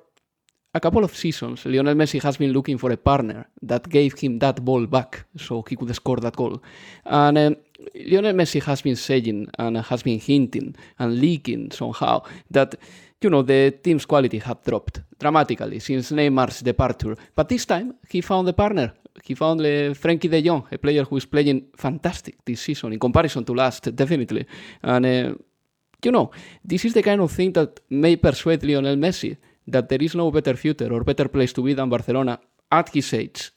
a couple of seasons, Lionel Messi has been looking for a partner that gave him that ball back so he could score that goal. And um, Lionel Messi has been saying and has been hinting and leaking somehow that you know the team's quality had dropped dramatically since Neymar's departure. But this time he found a partner. He found uh, Frenkie De Jong, a player who is playing fantastic this season in comparison to last, definitely. And uh, you know, this is the kind of thing that may persuade Lionel Messi that there is no better future or better place to be than Barcelona at his age,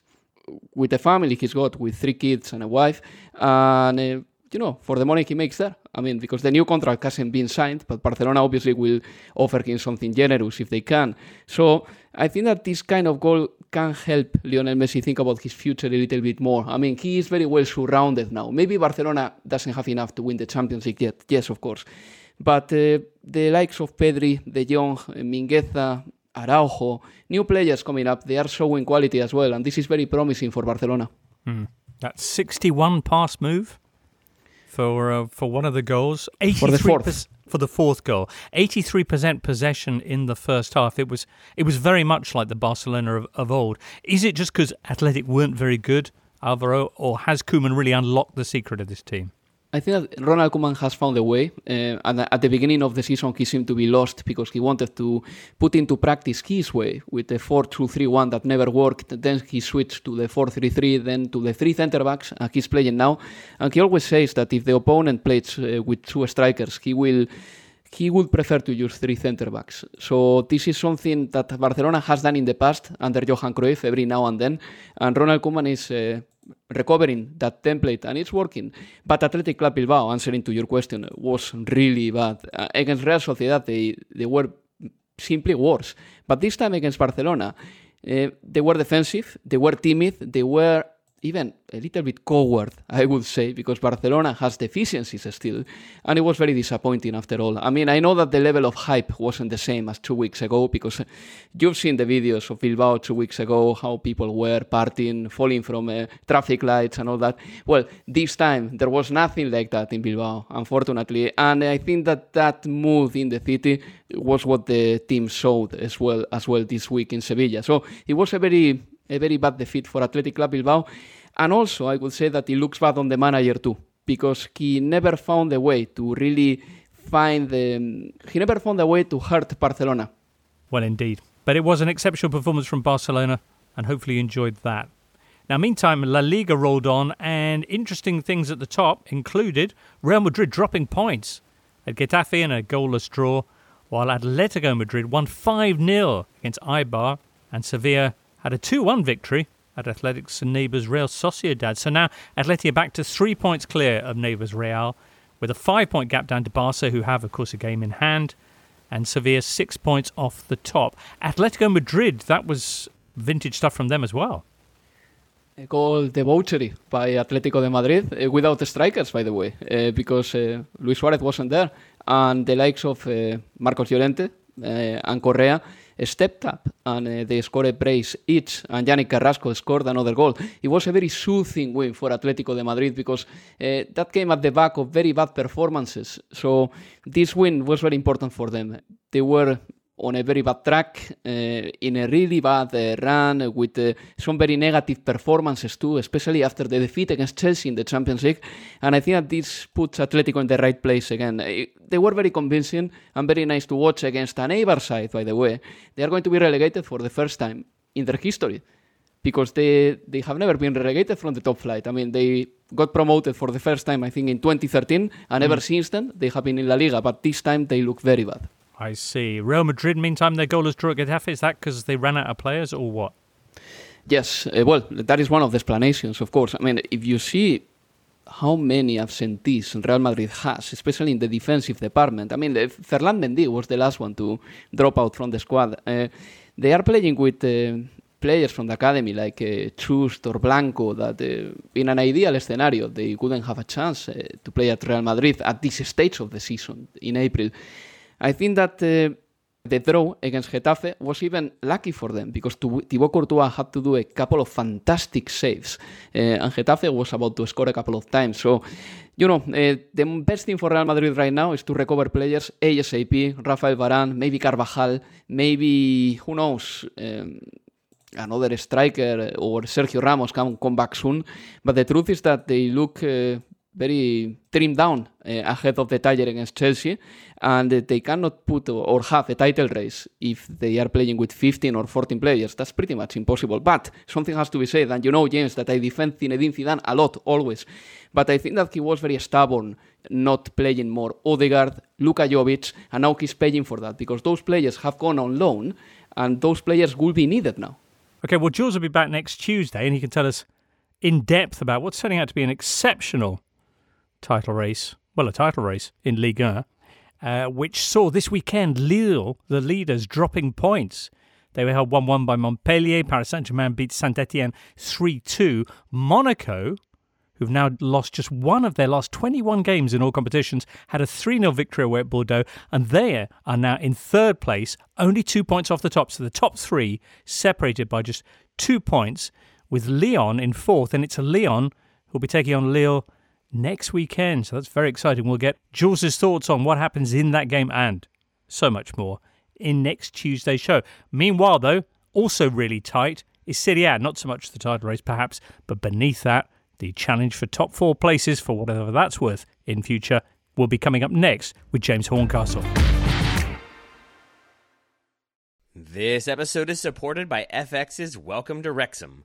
with the family he's got, with three kids and a wife, and uh, you know, for the money he makes there. I mean, because the new contract hasn't been signed, but Barcelona obviously will offer him something generous if they can. So I think that this kind of goal can help Lionel Messi think about his future a little bit more. I mean, he is very well surrounded now. Maybe Barcelona doesn't have enough to win the Champions League yet. Yes, of course. But uh, the likes of Pedri, De Jong, Mingueza, Araujo, new players coming up, they are showing quality as well, and this is very promising for Barcelona. Mm. That 61 pass move for uh, for one of the goals. For the fourth. For the fourth goal, eighty-three percent possession in the first half. It was it was very much like the Barcelona of, of old. Is it just because Athletic weren't very good, Alvaro, or has Koeman really unlocked the secret of this team? I think that Ronald Koeman has found a way. Uh, and at the beginning of the season, he seemed to be lost because he wanted to put into practice his way with the 4 2 3 1 that never worked. Then he switched to the 4 3 3, then to the three centre backs, and he's playing now. And he always says that if the opponent plays uh, with two strikers, he will he would prefer to use three centre backs. So this is something that Barcelona has done in the past under Johan Cruyff every now and then, and Ronald Koeman is uh, recovering that template and it's working. But Athletic Club Bilbao, answering to your question, was really bad. Uh, against Real Sociedad, they, they were simply worse. But this time against Barcelona, uh, they were defensive, they were timid, they were even a little bit coward, I would say, because Barcelona has deficiencies still, and it was very disappointing after all. I mean, I know that the level of hype wasn't the same as two weeks ago, because you've seen the videos of Bilbao two weeks ago, how people were partying, falling from uh, traffic lights and all that. Well, this time there was nothing like that in Bilbao, unfortunately, and I think that that mood in the city was what the team showed as well as well this week in Sevilla. So it was a very a very bad defeat for Athletic Club Bilbao. And also, I would say that it looks bad on the manager too, because he never found a way to really find the. He never found a way to hurt Barcelona. Well, indeed. But it was an exceptional performance from Barcelona, and hopefully you enjoyed that. Now, meantime, La Liga rolled on, and interesting things at the top included Real Madrid dropping points at Getafe in a goalless draw, while Atletico Madrid won 5 0 against Eibar, and Sevilla had a 2 1 victory at Atletic's and neighbours Real Sociedad. So now Atleti are back to three points clear of neighbours Real, with a five point gap down to Barca, who have, of course, a game in hand, and Sevilla six points off the top. Atletico Madrid, that was vintage stuff from them as well. A goal debauchery by Atletico de Madrid, uh, without strikers, by the way, uh, because uh, Luis Suarez wasn't there, and the likes of uh, Marcos Llorente uh, and Correa stepped up and uh, they scored a brace each, and Yannick Carrasco scored another goal. It was a very soothing win for Atletico de Madrid because uh, that came at the back of very bad performances. So this win was very important for them. They were on a very bad track, uh, in a really bad uh, run with uh, some very negative performances too, especially after the defeat against Chelsea in the Champions League. And I think that this puts Atletico in the right place again. They were very convincing and very nice to watch against an Eibar side, by the way. They are going to be relegated for the first time in their history because they, they have never been relegated from the top flight. I mean, they got promoted for the first time, I think, in 2013, and mm. ever since then, they have been in La Liga, but this time they look very bad. I see. Real Madrid, meantime, their goalless draw at Getafe. Is that because they ran out of players or what? Yes, uh, well, that is one of the explanations, of course. I mean, if you see how many absentees Real Madrid has, especially in the defensive department. I mean, Ferland Mendy was the last one to drop out from the squad. Uh, they are playing with uh, players from the academy like uh, or Blanco that in an ideal scenario they wouldn't have a chance to play at Real Madrid at this stage of the season in April. I think that uh, The draw against Getafe was even lucky for them because Thibaut Courtois had to do a couple of fantastic saves, uh, and Getafe was about to score a couple of times. So, you know, uh, the best thing for Real Madrid right now is to recover players ASAP, Rafael Varane, maybe Carvajal, maybe, who knows, um, another striker or Sergio Ramos can come back soon. But the truth is that they look uh, very trimmed down uh, ahead of the title against Chelsea, and uh, they cannot put or have a title race if they are playing with 15 or 14 players. That's pretty much impossible. But something has to be said, and you know, James, that I defend Zinedine Zidane a lot, always. But I think that he was very stubborn not playing more Odegaard, Luka Jovic, and now he's paying for that because those players have gone on loan, and those players will be needed now. Okay, well, Jules will be back next Tuesday, and he can tell us in depth about what's turning out to be an exceptional title race, well, a title race in Ligue 1, uh, which saw this weekend Lille, the leaders, dropping points. They were held 1 1 by Montpellier. Paris Saint Germain beat Saint Etienne 3 2. Monaco, who've now lost just one of their last 21 games in all competitions, had a 3 0 victory away at Bordeaux, and they are now in third place, only two points off the top. So the top three separated by just two points, with Lyon in fourth, and it's a Lyon who'll be taking on Lille next weekend. So that's very exciting. We'll get Jules's thoughts on what happens in that game and so much more in next Tuesday's show. Meanwhile, though, also really tight is Serie A. Not so much the title race, perhaps, but beneath that, the challenge for top four places, for whatever that's worth in future, will be coming up next with James Horncastle. This episode is supported by FX's Welcome to Wrexham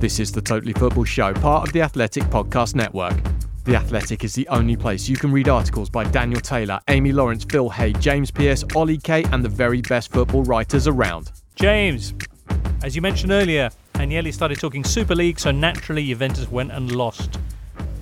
This is the Totally Football Show, part of the Athletic Podcast Network. The Athletic is the only place you can read articles by Daniel Taylor, Amy Lawrence, Phil Hay, James Pearce, Ollie Kay, and the very best football writers around. James, as you mentioned earlier, Agnelli started talking Super League, so naturally Juventus went and lost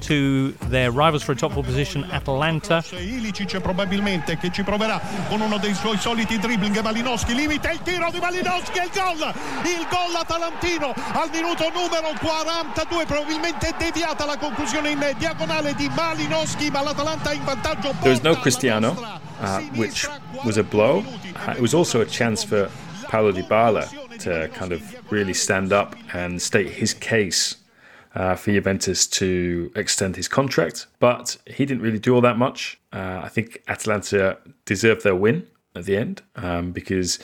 to their rivals for a top four position, Atalanta. Ilicic probabilmente che ci proverà con uno dei suoi soliti dribbling. Malinovskyi limita il tiro di Malinovskyi e il gol. Il gol atalantino al minuto numero 42. Probabilmente deviata la conclusione in diagonale di Malinovskyi, ma l'Atalanta in vantaggio. There was no Cristiano, uh, which was a blow. Uh, it was also a chance for Paulo Dybala to kind of really stand up and state his case uh, for Juventus to extend his contract, but he didn't really do all that much. Uh, I think Atalanta deserved their win at the end um, because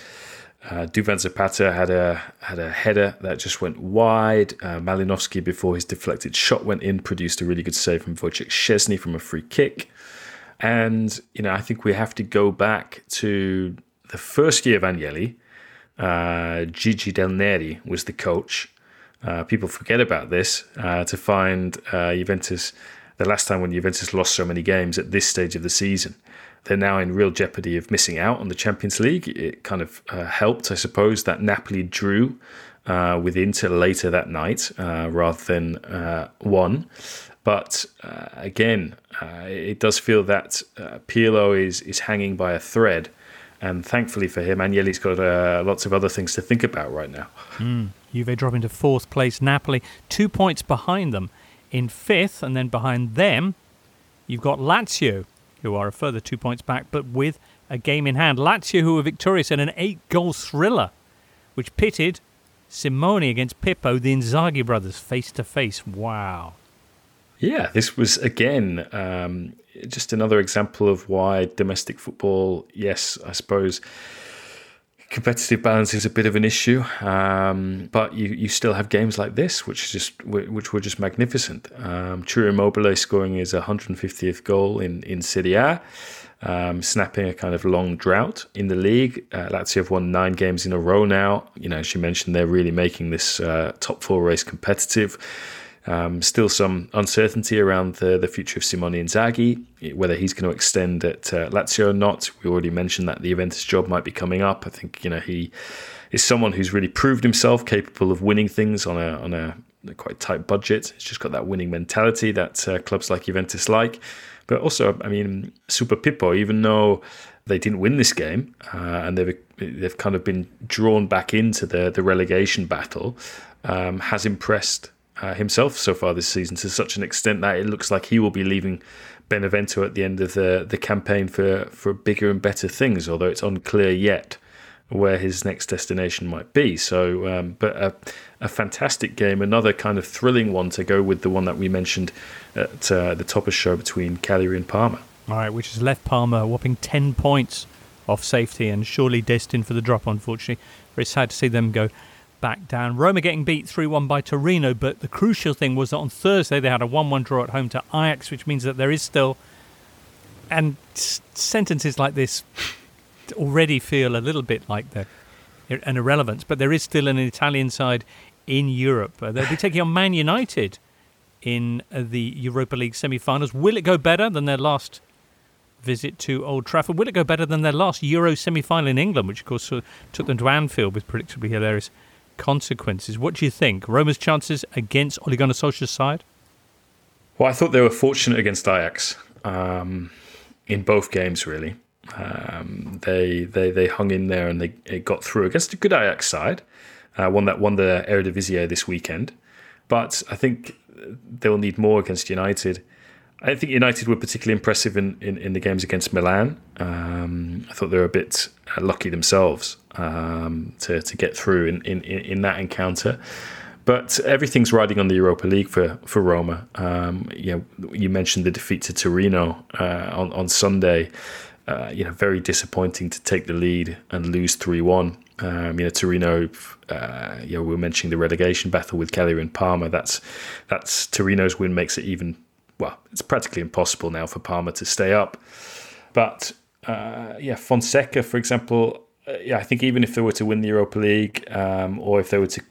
uh, Duvan Zapata had a had a header that just went wide. Uh, Malinovskyi, before his deflected shot went in, produced a really good save from Wojciech Szczesny from a free kick. And you know, I think we have to go back to the first year of Agnelli. Uh, Gigi Del Neri was the coach, uh, people forget about this uh, to find uh, Juventus the last time when Juventus lost so many games at this stage of the season. They're now in real jeopardy of missing out on the Champions League. It kind of uh, helped, I suppose, that Napoli drew uh, with Inter later that night uh, rather than won. But again, it does feel that Pirlo is, is hanging by a thread. And thankfully for him, Agnelli's got lots of other things to think about right now. Mm. Juve drop into fourth place. Napoli two points behind them in fifth, and then behind them, you've got Lazio, who are a further two points back, but with a game in hand. Lazio, who were victorious in an eight-goal thriller, which pitted Simone against Pippo, the Inzaghi brothers, face to face. Wow. Yeah, this was again um, just another example of why domestic football, yes, I suppose competitive balance is a bit of an issue, um, but you, you still have games like this, which just which were just magnificent. Um, Immobile scoring his 150th goal in in Serie A, um, snapping a kind of long drought in the league. Uh, Lazio have won nine games in a row now. You know, as you mentioned, they're really making this uh, top four race competitive. Um, still some uncertainty around the, the future of Simone Inzaghi, whether he's going to extend at uh, Lazio or not. We already mentioned that the Juventus job might be coming up. I think you know he is someone who's really proved himself capable of winning things on a on a, a quite tight budget. He's just got that winning mentality that uh, clubs like Juventus like. But also, I mean, Super Pippo, even though they didn't win this game uh, and they've they've kind of been drawn back into the the relegation battle, um, has impressed uh, himself so far this season to such an extent that it looks like he will be leaving Benevento at the end of the, the campaign for, for bigger and better things, although it's unclear yet where his next destination might be. So, um, but a, a, fantastic game, another kind of thrilling one to go with the one that we mentioned at uh, the top of show between Cagliari and Parma. All right, which has left Parma a whopping 10 points off safety and surely destined for the drop, unfortunately. Very sad to see them go back down. Roma getting beat 3 1 by Torino, but the crucial thing was that on Thursday they had a 1 1 draw at home to Ajax, which means that there is still. And sentences like this already feel a little bit like the, an irrelevance, but there is still an Italian side in Europe. Uh, they'll be taking on Man United in uh, the Europa League semi finals. Will it go better than their last visit to Old Trafford? Will it go better than their last Euro semi final in England, which of course uh, took them to Anfield with predictably hilarious consequences. What do you think? Roma's chances against Ole Gunnar Solskjaer's side? Well, I thought they were fortunate against Ajax um, in both games, really. Um, they, they they hung in there and they got through against a good Ajax side, uh, one that won the Eredivisie this weekend. But I think they'll need more against United. I think United were particularly impressive in, in, in the games against Milan. Um, I thought they were a bit uh, lucky themselves um, to, to get through in, in, in that encounter. But everything's riding on the Europa League for for Roma. Um, you know, you mentioned the defeat to Torino uh, on on Sunday. Uh, you know, very disappointing to take the lead and lose three one. Um, you know, Torino. Uh, you know, we were mentioning the relegation battle with Cagliari and Parma. That's that's Torino's win makes it even well, it's practically impossible now for Parma to stay up. But uh, yeah, Fonseca, for example, yeah, I think even if they were to win the Europa League um, or if they were to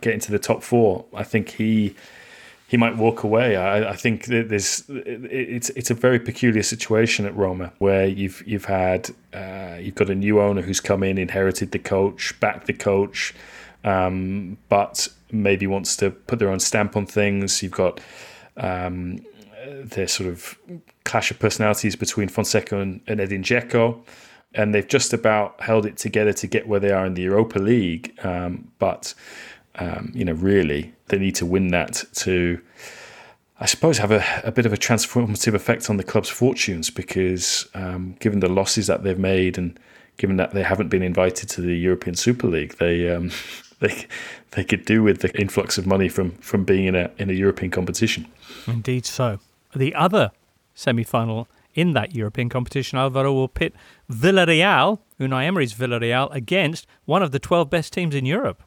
get into the top four, I think he he might walk away. I, I think there's it's it's a very peculiar situation at Roma where you've you've had uh, you've got a new owner who's come in, inherited the coach, backed the coach, um, but maybe wants to put their own stamp on things. You've got um, the sort of clash of personalities between Fonseca and, and Edin Dzeko. And they've just about held it together to get where they are in the Europa League. Um, but, um, you know, really, they need to win that to, I suppose, have a, a bit of a transformative effect on the club's fortunes because um, given the losses that they've made and given that they haven't been invited to the European Super League, they um, they they could do with the influx of money from from being in a in a European competition. Indeed, so the other semi final in that European competition, Alvaro will pit Villarreal, Unai Emery's Villarreal, against one of the 12 best teams in Europe.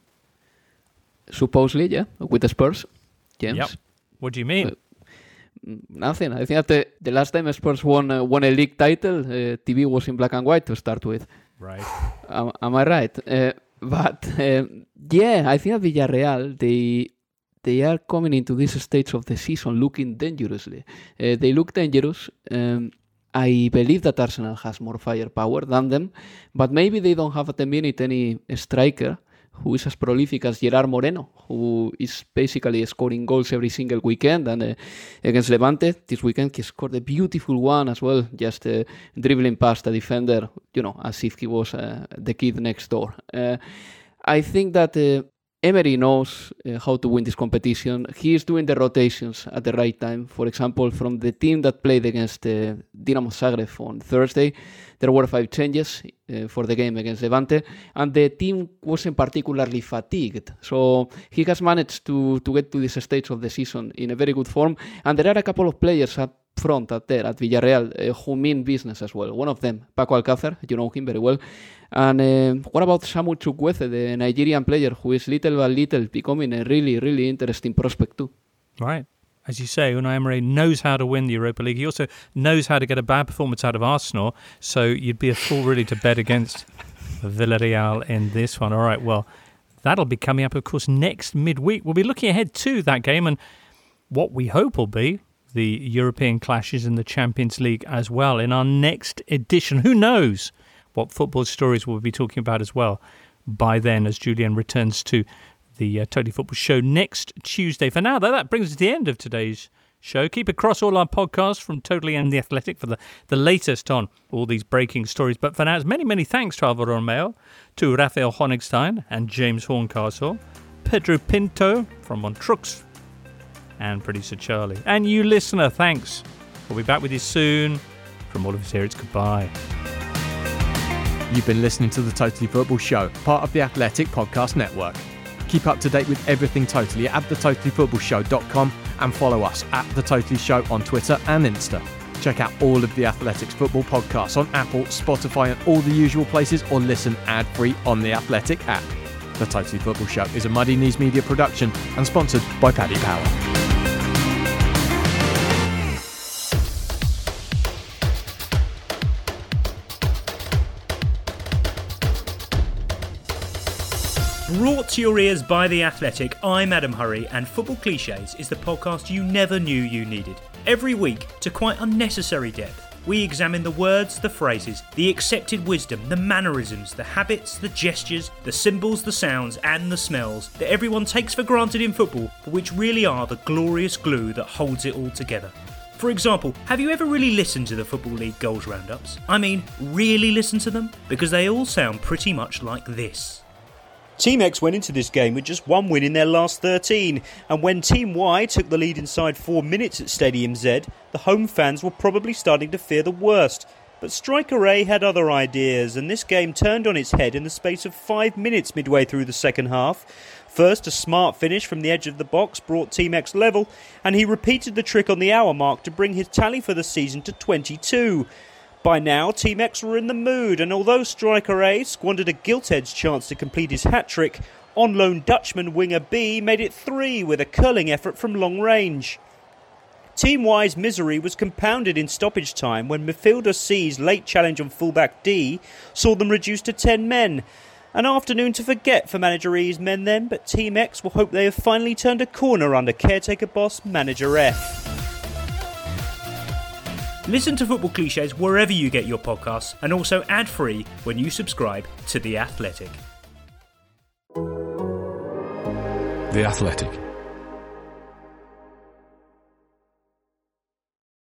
Supposedly, yeah, with the Spurs, James. Yep. What do you mean? Uh, nothing. I think that the, the last time Spurs won uh, won a league title, uh, TV was in black and white to start with. Right. am, am I right? Uh, but um, yeah, I think at Villarreal they they are coming into this stage of the season looking dangerously. Uh, they look dangerous. Um, I believe that Arsenal has more firepower than them, but maybe they don't have at the minute any striker who is as prolific as Gerard Moreno, who is basically scoring goals every single weekend. And uh, against Levante this weekend, he scored a beautiful one as well, just uh, dribbling past a defender, you know, as if he was uh, the kid next door. Uh, I think that uh, Emery knows uh, how to win this competition. He is doing the rotations at the right time. For example, from the team that played against uh, Dinamo Zagreb on Thursday, there were five changes uh, for the game against Levante, and the team wasn't particularly fatigued. So he has managed to, to get to this stage of the season in a very good form. And there are a couple of players front at there at Villarreal uh, who mean business as well. One of them, Paco Alcácer, you know him very well. And uh, what about Samu Chukwueze, the Nigerian player who is little by little becoming a really, really interesting prospect too. Right. As you say, Unai Emery knows how to win the Europa League. He also knows how to get a bad performance out of Arsenal. So you'd be a fool really to bet against Villarreal in this one. All right, well, that'll be coming up, of course, next midweek. We'll be looking ahead to that game and what we hope will be the European clashes in the Champions League as well in our next edition. Who knows what football stories we'll be talking about as well by then as Julien returns to the uh, Totally Football Show next Tuesday. For now, though, that brings us to the end of today's show. Keep across all our podcasts from Totally and The Athletic for the, the latest on all these breaking stories. But for now, many, many thanks to Alvaro Romeo, to Rafael Honigstein and James Horncastle, Pedro Pinto from Montreux, and producer Charlie. And you, listener, thanks. We'll be back with you soon. From all of us here, it's goodbye. You've been listening to the Totally Football Show, part of the Athletic Podcast Network. Keep up to date with everything Totally at thetotallyfootballshow.com and follow us at The Totally Show on Twitter and Insta. Check out all of the Athletics football podcasts on Apple, Spotify, and all the usual places, or listen ad free on the Athletic app. The Totally Football Show is a Muddy Knees Media production and sponsored by Paddy Power. Brought to your ears by The Athletic, I'm Adam Hurrey, and Football Cliches is the podcast you never knew you needed. Every week, to quite unnecessary depth, we examine the words, the phrases, the accepted wisdom, the mannerisms, the habits, the gestures, the symbols, the sounds, and the smells that everyone takes for granted in football, but which really are the glorious glue that holds it all together. For example, have you ever really listened to the Football League goals roundups? I mean, really listened to them? Because they all sound pretty much like this. Team X went into this game with just one win in their last 13, and when Team Y took the lead inside four minutes at Stadium Z, the home fans were probably starting to fear the worst. But Striker A had other ideas, and this game turned on its head in the space of five minutes midway through the second half. First, a smart finish from the edge of the box brought Team X level, and he repeated the trick on the hour mark to bring his tally for the season to 22. By now, Team X were in the mood, and although striker A squandered a gilt edged chance to complete his hat trick, on loan Dutchman winger B made it three with a curling effort from long range. Team Y's misery was compounded in stoppage time when midfielder C's late challenge on fullback D saw them reduced to 10 men. An afternoon to forget for manager E's men then, but Team X will hope they have finally turned a corner under caretaker boss manager F. Listen to Football Cliches wherever you get your podcasts and also ad free when you subscribe to The Athletic. The Athletic.